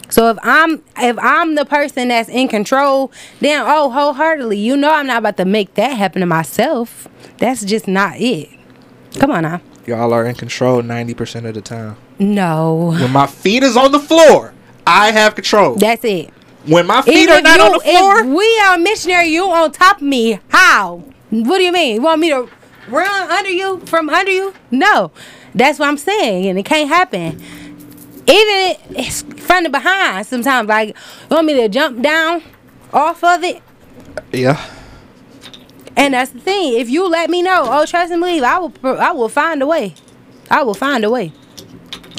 so if i'm if i'm the person that's in control then oh wholeheartedly you know i'm not about to make that happen to myself. That's just not it. Come on now. Y'all are in control ninety percent of the time. no. When my feet is on the floor, I have control. that's it. When my feet Even are not you, on the floor, if we are missionary you on top of me. How? What do you mean? You want me to run under you from under you? No. That's what i'm saying and it can't happen even it's from the behind sometimes like you want me to jump down off of it yeah. and that's the thing if you let me know oh trust and believe i will i will find a way i will find a way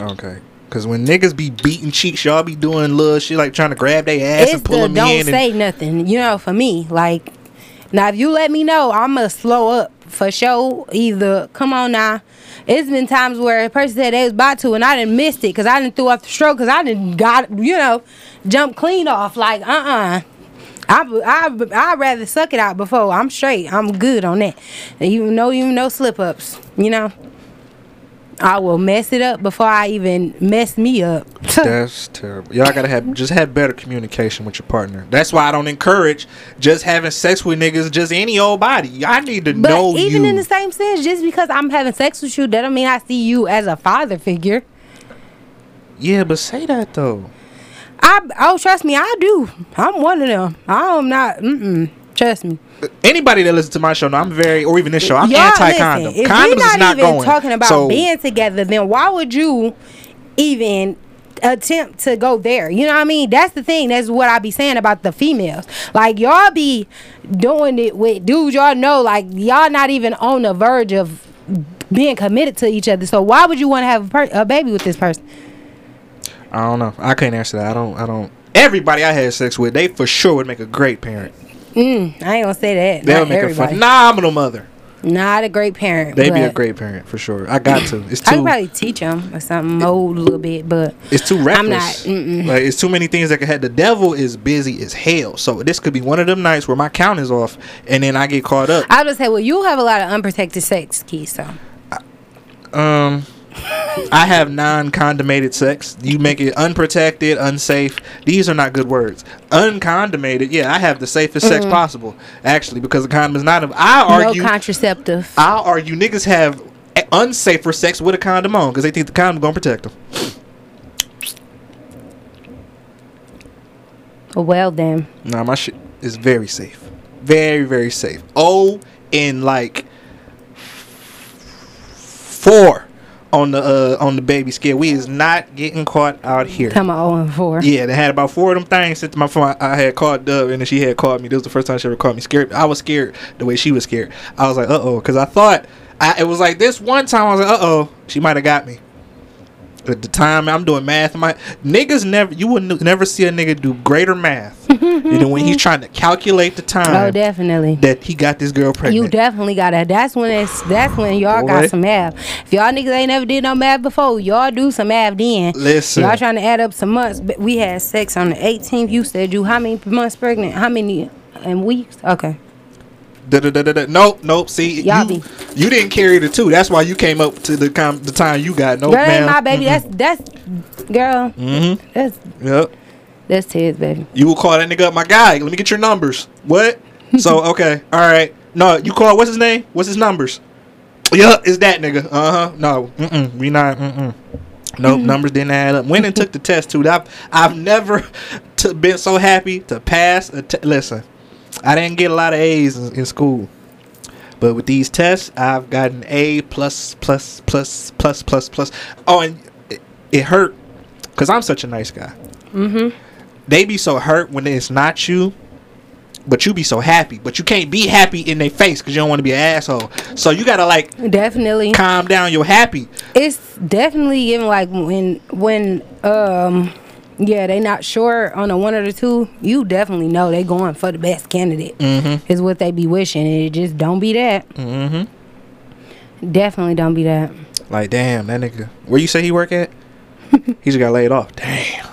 Okay. Cause when niggas be beating cheeks, y'all be doing little shit like trying to grab their ass it's and pull the them don't in. and- say nothing. You know, for me, like now if you let me know, I'ma slow up for sure. Either come on now. It's been times where a person said they was about to, and I didn't missed it because I didn't threw off the stroke because I didn't got you know jump clean off like uh uh I I I'd rather suck it out before I'm straight. I'm good on that. Even no even no slip ups. You know. I will mess it up before I even mess me up. That's terrible. Y'all gotta have just have better communication with your partner. That's why I don't encourage just having sex with niggas, just any old body. I need to But know even you. in the same sense, just because I'm having sex with you, that don't mean I see you as a father figure. yeah, but say that though. I oh trust me, I do. I'm one of them. I'm not. Mm-mm. Trust me. Anybody that listens to my show, know I'm very, or even this show, I'm Y'all, anti-condom. If Condoms not, is not even going. talking about so, being together, then why would you even attempt to go there? You know what I mean? That's the thing. That's what I be saying about the females. Like y'all be doing it with dudes y'all know. Like y'all not even on the verge of being committed to each other. So why would you want to have a, per- a baby with this person? I don't know. I can't answer that. I don't. I don't. Everybody I had sex with, they for sure would make a great parent. Mm, I ain't gonna say that. They Not would make everybody. a phenomenal mother. Not a great parent. They be a great parent for sure. I got to. It's I too. could probably teach them or something, mold a little bit, but It's too reckless. I'm not. Mm-mm. Like it's too many things that could have. The devil is busy as hell. So this could be one of them nights where my count is off, and then I get caught up. I would say, well, you'll have a lot of unprotected sex, Key. So Um, I have non-condomated sex. You make it unprotected, unsafe. These are not good words. Uncondomated, yeah, I have the safest sex mm-hmm. possible. Actually, because the condom is not. A, I argue. no contraceptive. I'll argue niggas have unsafer sex with a condom on because they think the condom gonna protect them. Oh, well, then. Nah, my shit is very safe. Very, very safe. Oh, in like four on the uh on the baby scale. We is not getting caught out here. Come on, 0 and 4. Yeah, they had about four of them things to my phone. I, I had called Dub, and then she had called me. This was the first time she ever called me. Scared. I was scared the way she was scared. I was like, uh oh, because I thought I, it was like this one time. I was like, uh oh, she might have got me. At the time, I'm doing math. My niggas never, you would n- never see a nigga do greater math than when he's trying to calculate the time. Oh, definitely. that he got this girl pregnant. You definitely gotta. That's when it's. That's when y'all Boy. got some math. If y'all niggas ain't never did no math before, y'all do some math then. Listen. y'all trying to add up some months. But we had sex on the 18th. You said you how many months pregnant? How many in weeks? Okay. Da-da-da-da-da. Nope, nope. See, Y'all you, be- you didn't carry the two. That's why you came up to the com- the time you got. Nope, Girl, ain't ma'am. my baby. That's that's girl. Mm-hmm. That's Yep. that's Ted's baby. You will call that nigga up, my guy. Let me get your numbers. What? so okay, all right. No, you call. What's his name? What's his numbers? Yup, it's that nigga. Uh huh. No, mm-mm, we not. Mm-mm. Nope, numbers didn't add up. Went and took the test too. I've I've never t- been so happy to pass a te- Listen, I didn't get a lot of A's in, in school, but with these tests, I've gotten A plus plus plus plus plus plus. Oh, and it, it hurt because I'm such a nice guy they be so hurt when it's not you, but you be so happy. But you can't be happy in their face because you don't want to be an asshole. So you gotta like Definitely. calm down You're happy. It's definitely even like when when um yeah they not sure on a one or the two. You definitely know they going for the best candidate. Mm-hmm. Is what they be wishing. And it just don't be that. Mm-hmm. Definitely don't be that. Like damn, that nigga. Where you say he work at? he just got laid off. Damn.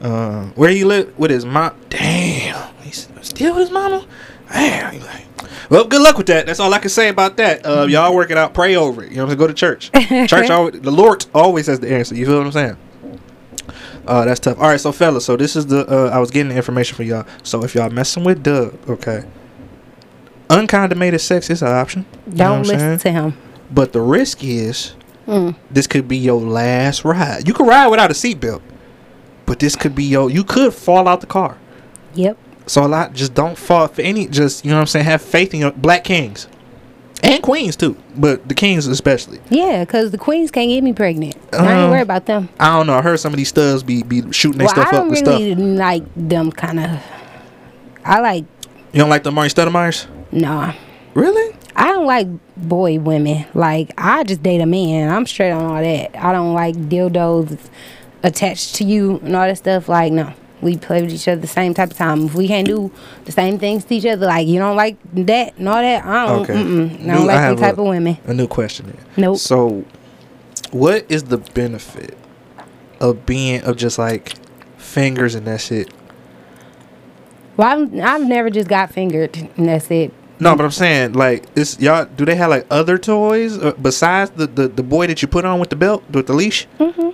Uh, where he live with his mom? Damn, he's still with his mama. Damn. like, well, good luck with that. That's all I can say about that. Uh, y'all work it out. Pray over it. You know what I'm saying? Go to church. church always, the Lord always has the answer. You feel what I'm saying? Uh, that's tough. All right, so fellas, so this is the uh, I was getting the information for y'all. So if y'all messing with Dub, okay, uncondomated sex is an option. You Don't listen saying? to him. But the risk is Mm. this could be your last ride. You could ride without a seatbelt, but this could be your. You could fall out the car. Yep. So a lot just don't fall for any. Just you know what I'm saying. Have faith in your black kings and queens too, but the kings especially. Yeah, cause the queens can't get me pregnant. I Um, ain't worried about them. I don't know. I heard some of these studs be be shooting their Well, stuff I up don't with really stuff. like them kind of. I like You don't like the Marty Stoudemire's? nah. Really? I don't like boy women. Like I just date a man. I'm straight on all that. I don't like dildos attached to you and all that stuff. Like no, we play with each other the same type of time. If we can't do the same things to each other, like you don't like that and all that, I don't. Okay. Mm-mm, I don't like them type a- of women. A new question. Then. Nope. So, what is the benefit of being of just like fingers and that shit? Well, I've, I've never just got fingered and that's it. No, but I'm saying like it's y'all. Do they have like other toys uh, besides the, the the boy that you put on with the belt with the leash? Mm-hmm.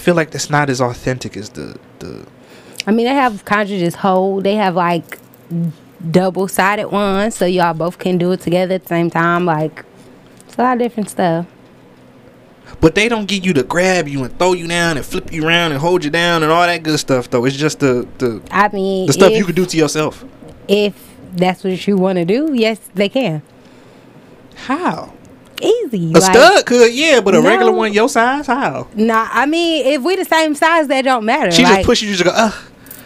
I feel like that's not as authentic as the the. I mean, they have cartridges hold. They have like double sided ones, so y'all both can do it together at the same time. Like it's a lot of different stuff. But they don't get you to grab you and throw you down and flip you around and hold you down and all that good stuff though. It's just the the I mean, the stuff if, you can do to yourself. if that's what you want to do, yes, they can. How? Easy. A like, stud could, yeah, but a regular one your size, how? Nah, I mean, if we the same size, that don't matter. She like, just pushes you to go. Ugh.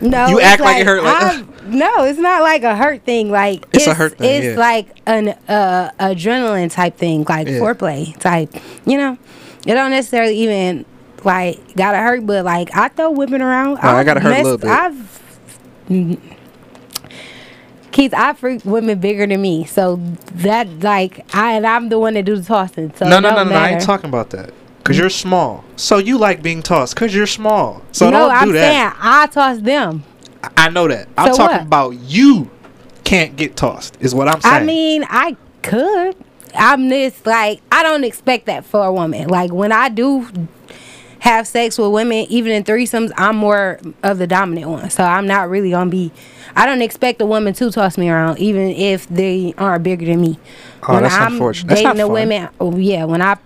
No, You act like it hurt, like, no, it's not like a hurt thing. Like It's a hurt thing, It's yeah. like an uh, adrenaline type thing, like Yeah. foreplay type. You know, it don't necessarily even like gotta hurt, but like I throw whipping around. Oh, I gotta hurt a little bit. I've Keith, I freak women bigger than me, so that like I and I'm the one that do the tossing. So no, it no, no, no. I ain't talking about that. Cause you're small, so you like being tossed. Cause you're small, so no, don't I'm do that. saying I toss them. I know that. I'm So talking what? about you can't get tossed. Is what I'm saying. I mean, I could. I'm just like I don't expect that for a woman. Like when I do have sex with women, even in threesomes, I'm more of the dominant one. So I'm not really gonna be. I don't expect a woman to toss me around, even if they aren't bigger than me. Oh, that's unfortunate. That's dating not the fun. women, oh, yeah, when I.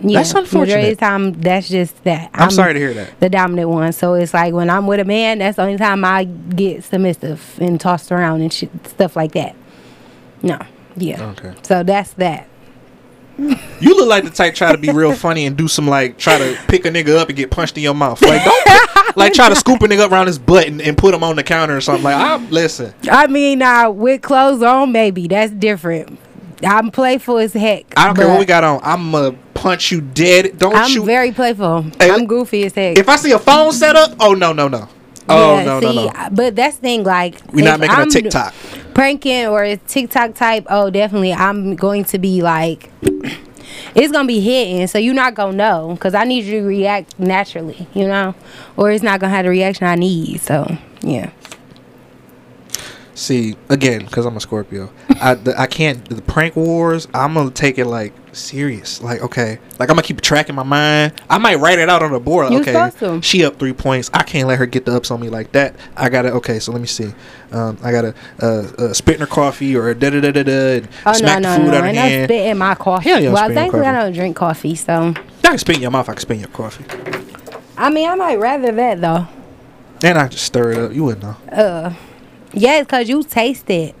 Yeah, That's Majority unfortunate. of the time, that's just that. I'm sorry to hear that. The dominant one. So it's like when I'm with a man, that's the only time I get submissive and tossed around and shit, stuff like that. No. Yeah. Okay. So that's that. You look like the type try to be real funny and do some like try to pick a nigga up and get punched in your mouth. Like don't like try to scoop a nigga up around his butt and, and put him on the counter or something. Like I listen. I mean, now with clothes on, maybe that's different. I'm playful as heck. I don't care what we got on. I'm gonna punch you dead. Don't I'm you? very playful. Hey, I'm goofy as heck. if I see a phone set up, oh no no no. Oh Yeah, no see, no no. But that's thing, like We're not making a I'm TikTok. Pranking or TikTok type. Oh, definitely, I'm going to be like, it's gonna be hitting, so you're not gonna know because I need you to react naturally, you know, or it's not gonna have the reaction I need. So yeah, See again, because I'm a Scorpio. I the, I can't the prank wars. I'm gonna take it like serious. Like okay, like I'm gonna keep track in my mind. I might write it out on the board. You okay, to. she up three points. I can't let her get the ups on me like that. I gotta okay. So let me see. Um, I gotta uh, uh spit in her coffee or da da da da da. and oh Smack no the food no, out of and her I hand. spit in my coffee. Hell yeah, well, thankfully I don't drink coffee, so I can spit in your mouth. I can spit in your coffee. I mean I might rather that though. And I just stir it up. You wouldn't know. Yes, cause you taste it.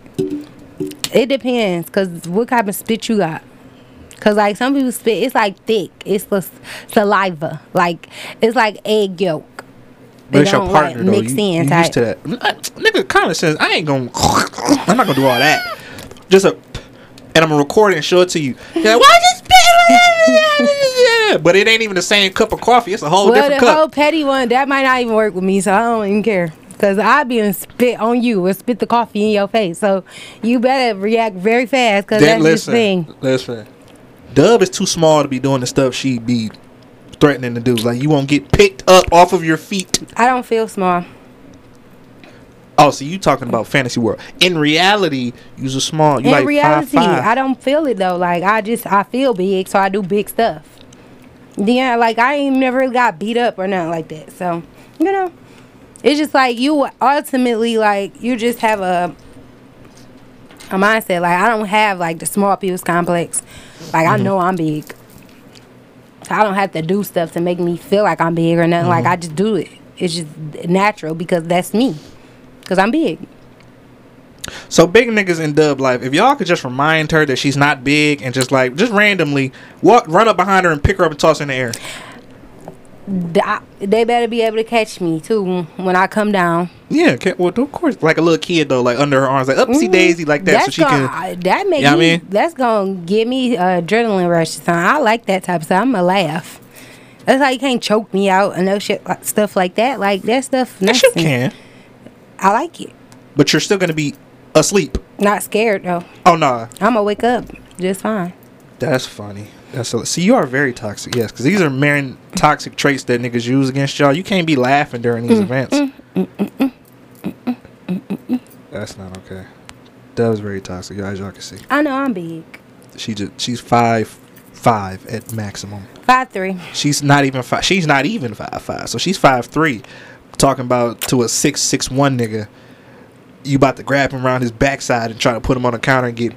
It depends, cause what kind of spit you got. Cause like some people spit, it's like thick. It's the saliva, like it's like egg yolk. But it's your partner like, though. mix you, in you used to that. Nigga, common sense. I ain't gonna. I'm not gonna do all that. Just a. And I'm gonna record it and show it to you. You're why it spit? But it ain't even the same cup of coffee. It's a whole well, the different cup. whole petty one that might not even work with me, so I don't even care. Cause I been spit on you or spit the coffee in your face, so you better react very fast, cause Then that's the thing. listen, listen. Dub is too small to be doing the stuff she be threatening to do. Like you won't get picked up off of your feet. I don't feel small. Oh, so you talking about fantasy world? In reality, you're small. You In like reality, five, five. I don't feel it though. Like I just I feel big, so I do big stuff. Yeah, like I ain't never got beat up or nothing like that. So you know, it's just like you ultimately like you just have a a mindset. Like I don't have like the small people's complex. Like I mm-hmm. know I'm big. So I don't have to do stuff to make me feel like I'm big or nothing. Like mm-hmm. I just do it. It's just natural because that's me. Cause I'm big. So big niggas in dub life, if y'all could just remind her that she's not big and just like just randomly walk run up behind her and pick her up and toss her in the air. They better be able to catch me too when I come down. Yeah, okay, well of course. Like a little kid though, like under her arms, like upsy daisy like that, so Mm-hmm. She gonna, can that makes You know I me. mean? That's gonna give me uh, adrenaline rush. or. I like that type of stuff. I'm gonna laugh. That's how you can't choke me out and no shit like, stuff like that. Like that stuff. Yes, you can. I like it. But you're still gonna be asleep. Not scared though. Oh no, I'm gonna wake up just fine. that's funny. That's a, see, you are very toxic. Yes, because these are main toxic traits that niggas use against y'all. You can't be laughing during Mm, these events. Mm, mm, mm, That's not okay. That was very toxic, as y'all can see. I know I'm big. She just she's five five at maximum. Five three. She's not even five. She's not even five five. So she's five three. Talking about to a six six one nigga. You about to grab him around his backside and try to put him on the counter and get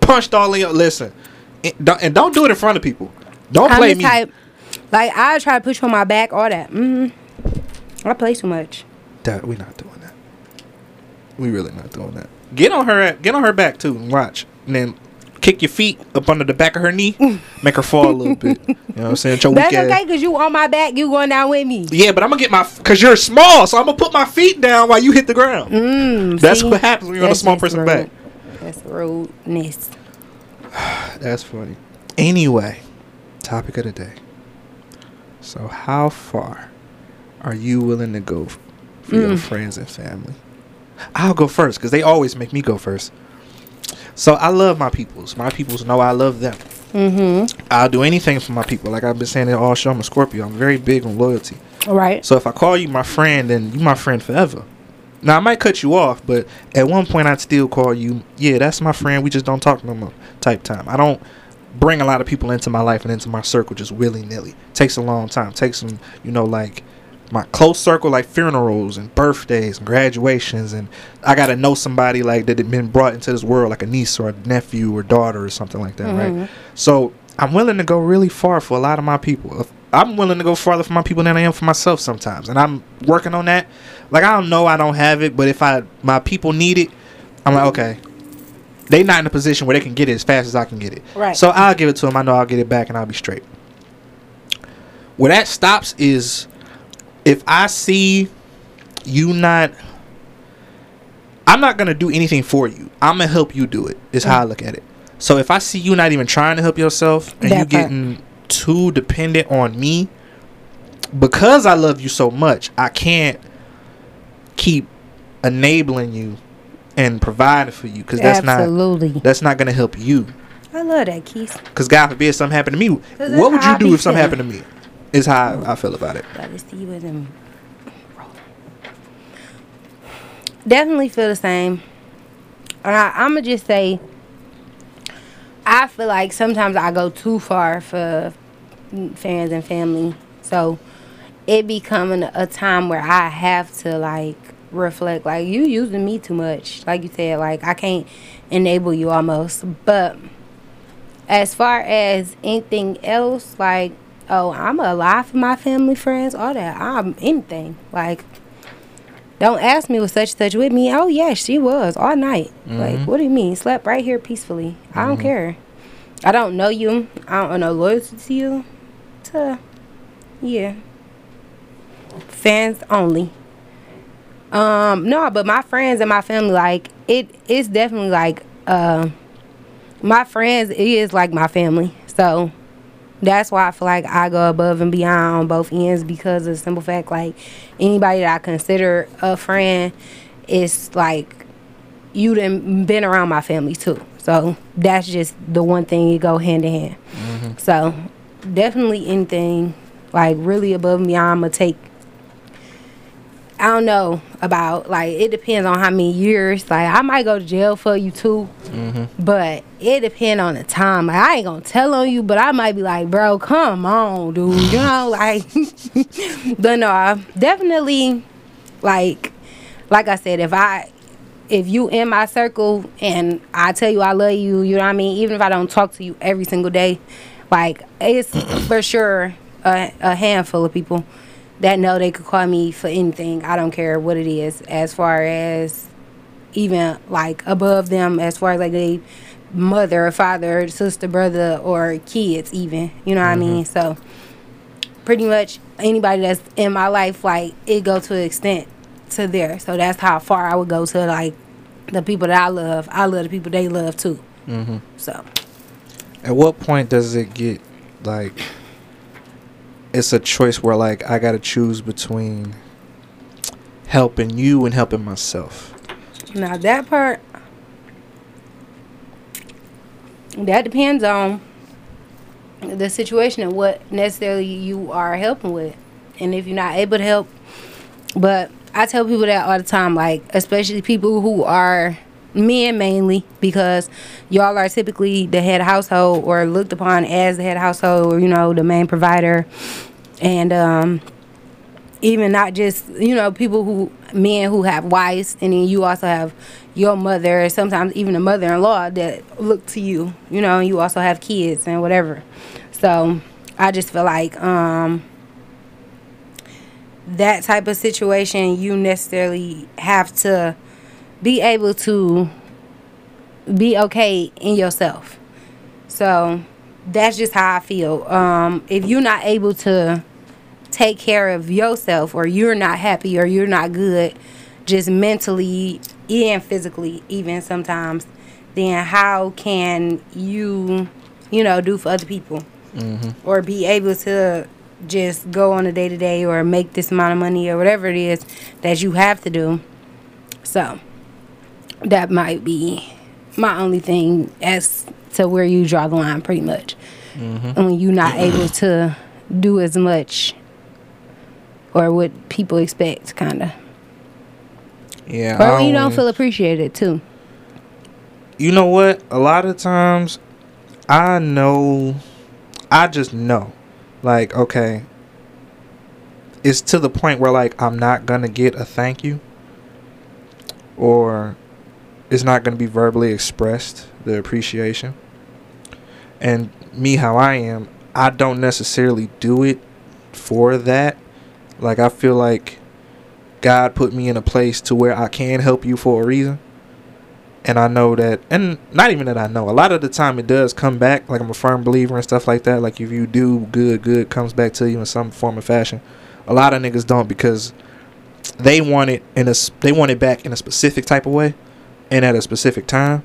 punched all in. Listen, and don't, and don't do it in front of people. Don't I'm play me. type. Like I try to push on my back. All that. Mm. I play too much. That we not doing that. We really not doing that. Get on her. Get on her back too and watch, and then kick your feet up under the back of her knee, make her fall a little bit. You know what I'm saying? Your That's okay because you on my back. You going down with me. Yeah, but I'm gonna get my cause you're small, so I'm gonna put my feet down while you hit the ground. Mm, That's see? what happens when you're on a small person's back. That's rudeness. That's funny. Anyway, topic of the day. So, how far are you willing to go for your Mm. friends and family? I'll go first because they always make me go first. So I love my peoples. My peoples know I love them. Mm-hmm. I'll do anything for my people. Like I've been saying it all show. I'm a Scorpio. I'm very big on loyalty. Right. So if I call you my friend, then you my friend forever. Now I might cut you off, but at one point I'd still call you. Yeah, that's my friend. We just don't talk no more. Type time. I don't bring a lot of people into my life and into my circle just willy nilly. Takes a long time. Takes some, you know, like my close circle, like funerals and birthdays and graduations, and I gotta know somebody like that had been brought into this world, like a niece or a nephew or daughter or something like that, right? Mm-hmm. So I'm willing to go really far for a lot of my people. I'm willing to go farther for my people than I am for myself sometimes, and I'm working on that. Like I don't know I don't have it, but if I my people need it, I'm like okay. They not in a position where they can get it as fast as I can get it. Right. So I'll give it to them. I know I'll get it back, and I'll be straight. Where that stops is if I see you not. I'm not gonna do anything for you. I'm gonna help you do it. Is how I mm. look at it. So if I see you not even trying to help yourself and That you part. getting too dependent on me, because I love you so much, I can't keep enabling you and providing for you because that's Absolutely. not that's not gonna help you. I love that, Keith. Because God forbid something happened to me. What would you do if something happened to me? Is how I, I feel about it. With. Definitely feel the same. And I, I'm gonna just say, I feel like sometimes I go too far for fans and family. So it becoming a time where I have to like reflect. Like you using me too much. Like you said, like I can't enable you almost. But as far as anything else, like oh, I'm alive for my family, friends, all that. I'm anything. Like, don't ask me was such and such with me. Oh yeah, she was all night. Like, mm-hmm. what do you mean? Slept right here peacefully. I don't mm-hmm. care. I don't know you. I don't know loyalty to you. To yeah. Fans only. Um, no, but my friends and my family, like it it's definitely like uh my friends it is like my family. So that's why I feel like I go above and beyond on both ends because of the simple fact like anybody that I consider a friend is like you done been around my family too. So that's just the one thing you go hand in hand. So definitely anything like really above me, beyond, I'm gonna take I don't know about like it depends on how many years. Like I might go to jail for you too, mm-hmm. but it depends on the time. Like I ain't gonna tell on you, but I might be like, bro, come on, dude. You know, like, but no, I definitely like, like I said, if I if you in my circle and I tell you I love you, you know what I mean. Even if I don't talk to you every single day, like it's for sure a, a handful of people that know they could call me for anything. I don't care what it is. As far as even like above them, as far as like they mother, or father, sister, brother, or kids, even. You know what I mean? So pretty much anybody that's in my life, like it go to an extent to there. So that's how far I would go to like the people that I love. I love the people they love too. Mm-hmm. So At what point does it get like it's a choice where like I gotta choose between helping you and helping myself? now that part that depends on the situation and what necessarily you are helping with and if you're not able to help but i tell people that all the time like especially people who are men mainly because y'all are typically the head household or looked upon as the head household or you know the main provider. And um even not just you know people who men who have wives and then you also have your mother sometimes even a mother-in-law that look to you you know and you also have kids and whatever. So i just feel like um that type of situation you necessarily have to be able to be okay in yourself. So that's just how i feel. Um if you're not able to take care of yourself or you're not happy or you're not good just mentally and physically even sometimes then how can you you know do for other people? Or be able to just go on a day to day or make this amount of money or whatever it is that you have to do. So that might be my only thing as to where you draw the line, pretty much. Mm-hmm. When you're not able to do as much or what people expect, kind of. Yeah. Or when you don't feel appreciated, too. you know what? A lot of times, I know, I just know, like, okay, it's to the point where like I'm not gonna get a thank you, or it's not gonna be verbally expressed the appreciation. And me, how I am, I don't necessarily do it for that. Like I feel like God put me in a place to where I can help you for a reason and I know that, and not even that I know. A lot of the time, it does come back. Like I'm a firm believer and stuff like that. Like if you do good, good comes back to you in some form or fashion. A lot of niggas don't because they want it in a they want it back in a specific type of way, and at a specific time,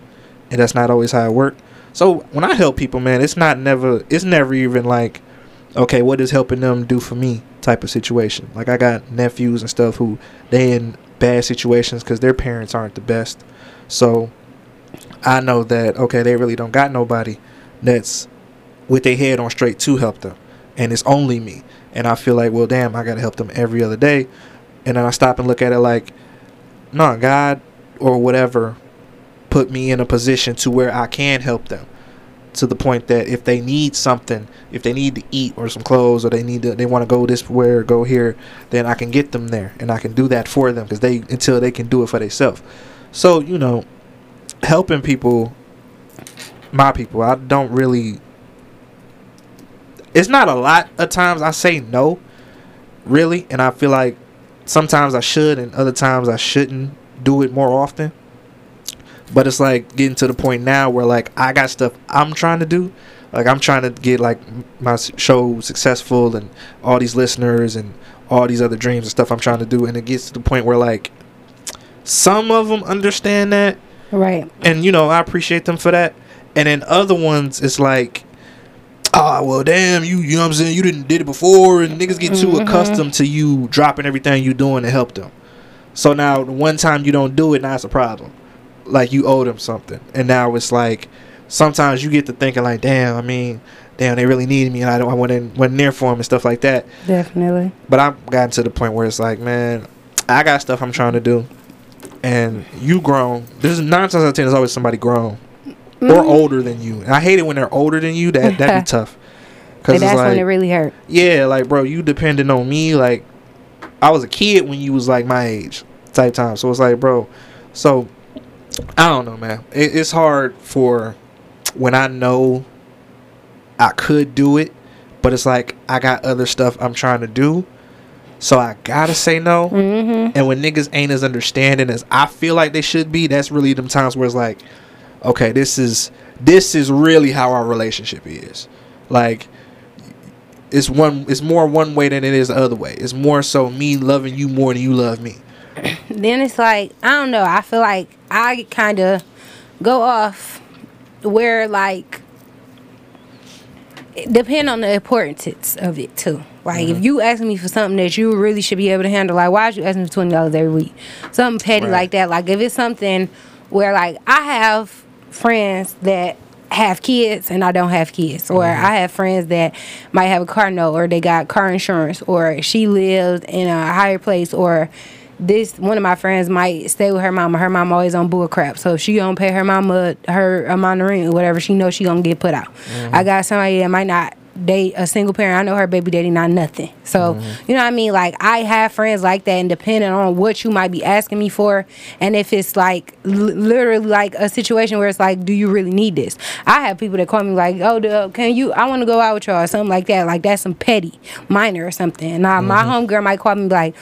and that's not always how it works. So when I help people, man, it's not never it's never even like, okay, what is helping them do for me type of situation. Like I got nephews and stuff who they in bad situations because their parents aren't the best. So I know that okay, they really don't got nobody that's with their head on straight to help them, and it's only me. And I feel like, well, damn, I gotta help them every other day. And then I stop and look at it like, no, God or whatever put me in a position to where I can help them to the point that if they need something, if they need to eat or some clothes or they need to they want to go this where go here, then I can get them there and I can do that for them because they until they can do it for themselves. So you know, helping people, my people, I don't really. It's not a lot of times I say no, really, and I feel like sometimes I should and other times I shouldn't do it more often. But it's like getting to the point now where like I got stuff I'm trying to do. Like I'm trying to get like my show successful and all these listeners and all these other dreams and stuff I'm trying to do and it gets to the point where like some of them understand that Right. and you know I appreciate them for that. And then other ones, it's like, ah, well, damn, you, you know what I'm saying? You didn't did it before, and niggas get too accustomed to you dropping everything you doing to help them. So now, the one time you don't do it, now it's a problem. Like you owe them something, and now it's like, sometimes you get to thinking like, damn, I mean, damn, they really needed me, and I don't, I wasn't, wasn't there for them and stuff like that. Definitely. But I've gotten to the point where it's like, man, I got stuff I'm trying to do, and you grown. There's nine times out of ten, there's always somebody grown Mm-hmm. or older than you. And I hate it when they're older than you. That that'd be tough. Cause that's when it really hurt. yeah, like bro, you depending on me. Like I was a kid when you was like my age type time. So it's like, bro. So I don't know, man. It, it's hard for when I know I could do it, but it's like I got other stuff I'm trying to do. So I gotta say no. Mm-hmm. And when niggas ain't as understanding as I feel like they should be, that's really them times where it's like, okay, this is this is really how our relationship is. Like it's one it's more one way than it is the other way. It's more so me loving you more than you love me. Then it's like I don't know. I feel like I kind of go off where like it depend on the importance of it too. Like Mm-hmm. if you ask me for something that you really should be able to handle, like why'd you asking me for twenty dollars every week? Something petty Right. like that. Like if it's something where like I have friends that have kids and I don't have kids, or Mm-hmm. I have friends that might have a car note, or they got car insurance, or she lives in a higher place, or this one of my friends might stay with her mama. Her mom always on bull crap, so if she don't pay her mama her amount of rent or whatever, she knows she gonna get put out. I got somebody that might not date a single parent. I know her baby daddy not nothing. So mm-hmm. you know what I mean. Like I have friends like that, and depending on what you might be asking me for, and if it's like li- literally like a situation where it's like, do you really need this? I have people that call me like, oh, duh, can you? I want to go out with y'all or something like that. Like that's some petty, minor or something. Now my mm-hmm. homegirl might call me like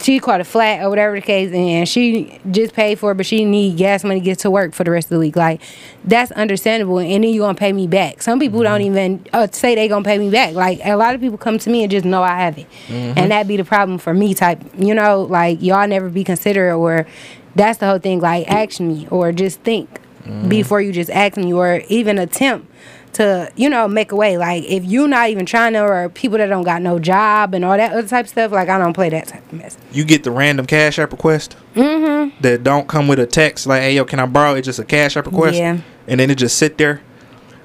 she caught a flat or whatever the case, and she just paid for it, but she need gas money to get to work for the rest of the week. Like that's understandable, and then you're gonna pay me back. Some people don't mm-hmm. even uh, say they gonna pay me back. Like a lot of people come to me and just know I have it, mm-hmm. and that be the problem for me. Type, you know, like y'all never be considerate, or that's the whole thing. Like ask me, or just think mm-hmm. before you just ask me, or even attempt to you know make a way. Like if you're not even trying to, or people that don't got no job and all that other type of stuff. Like I don't play that type of mess. You get the random cash app request mm-hmm. that don't come with a text like, "Hey, yo, can I borrow?" It's just a cash app request, Yeah. and then it just sit there.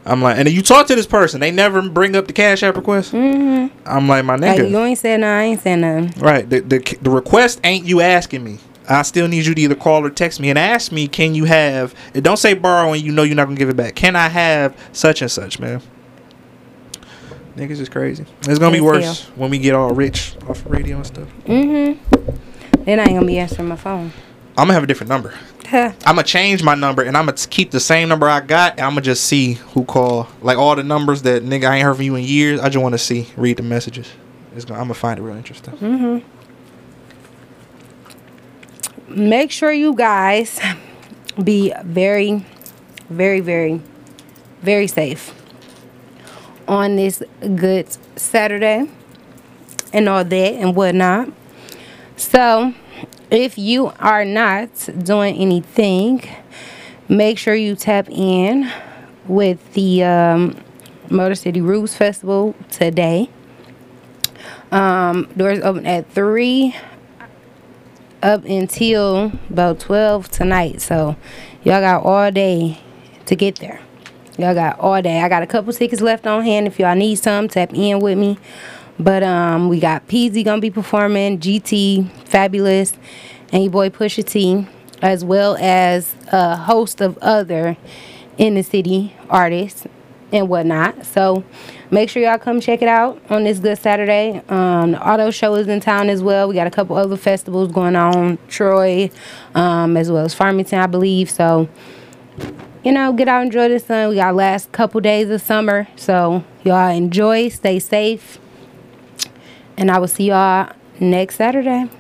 I'm like, and then you talk to this person, they never bring up the cash app request. Mm-hmm. I'm like, my nigga, Like you ain't saying nothing. I ain't saying nothing. right? The, the the request ain't you asking me. I still need you to either call or text me and ask me, can you have? It don't say borrow and you know you're not gonna give it back. Can I have such and such, man? Niggas is crazy. It's gonna be worse when we get all rich off of radio and stuff. Mm-hmm. Then I ain't gonna be answering my phone. I'm gonna have a different number. I'm gonna change my number and I'm gonna keep the same number I got. And I'm gonna just see who call. Like all the numbers that nigga I ain't heard from you in years. I just want to see, read the messages. It's gonna, I'm gonna find it real interesting. Mm-hmm. Make sure you guys be very, very, very, very safe on this good Saturday and all that and whatnot. So, if you are not doing anything, make sure you tap in with the um, Motor City Roots Festival today. Um, doors open at 3 up until about 12 tonight. So y'all got all day to get there. Y'all got all day. I got a couple tickets left on hand. If y'all need some, tap in with me. But um, we got Peezy gonna be performing, GT, Fabolous, and your boy Pusha T, as well as a host of other in the city artists and whatnot. So make sure y'all come check it out on this good Saturday. Um, the auto show is in town as well. We got a couple other festivals going on, Troy, um, as well as Farmington, I believe. So you know, get out, enjoy the sun. We got last couple days of summer, so y'all enjoy, stay safe, and I will see y'all next Saturday.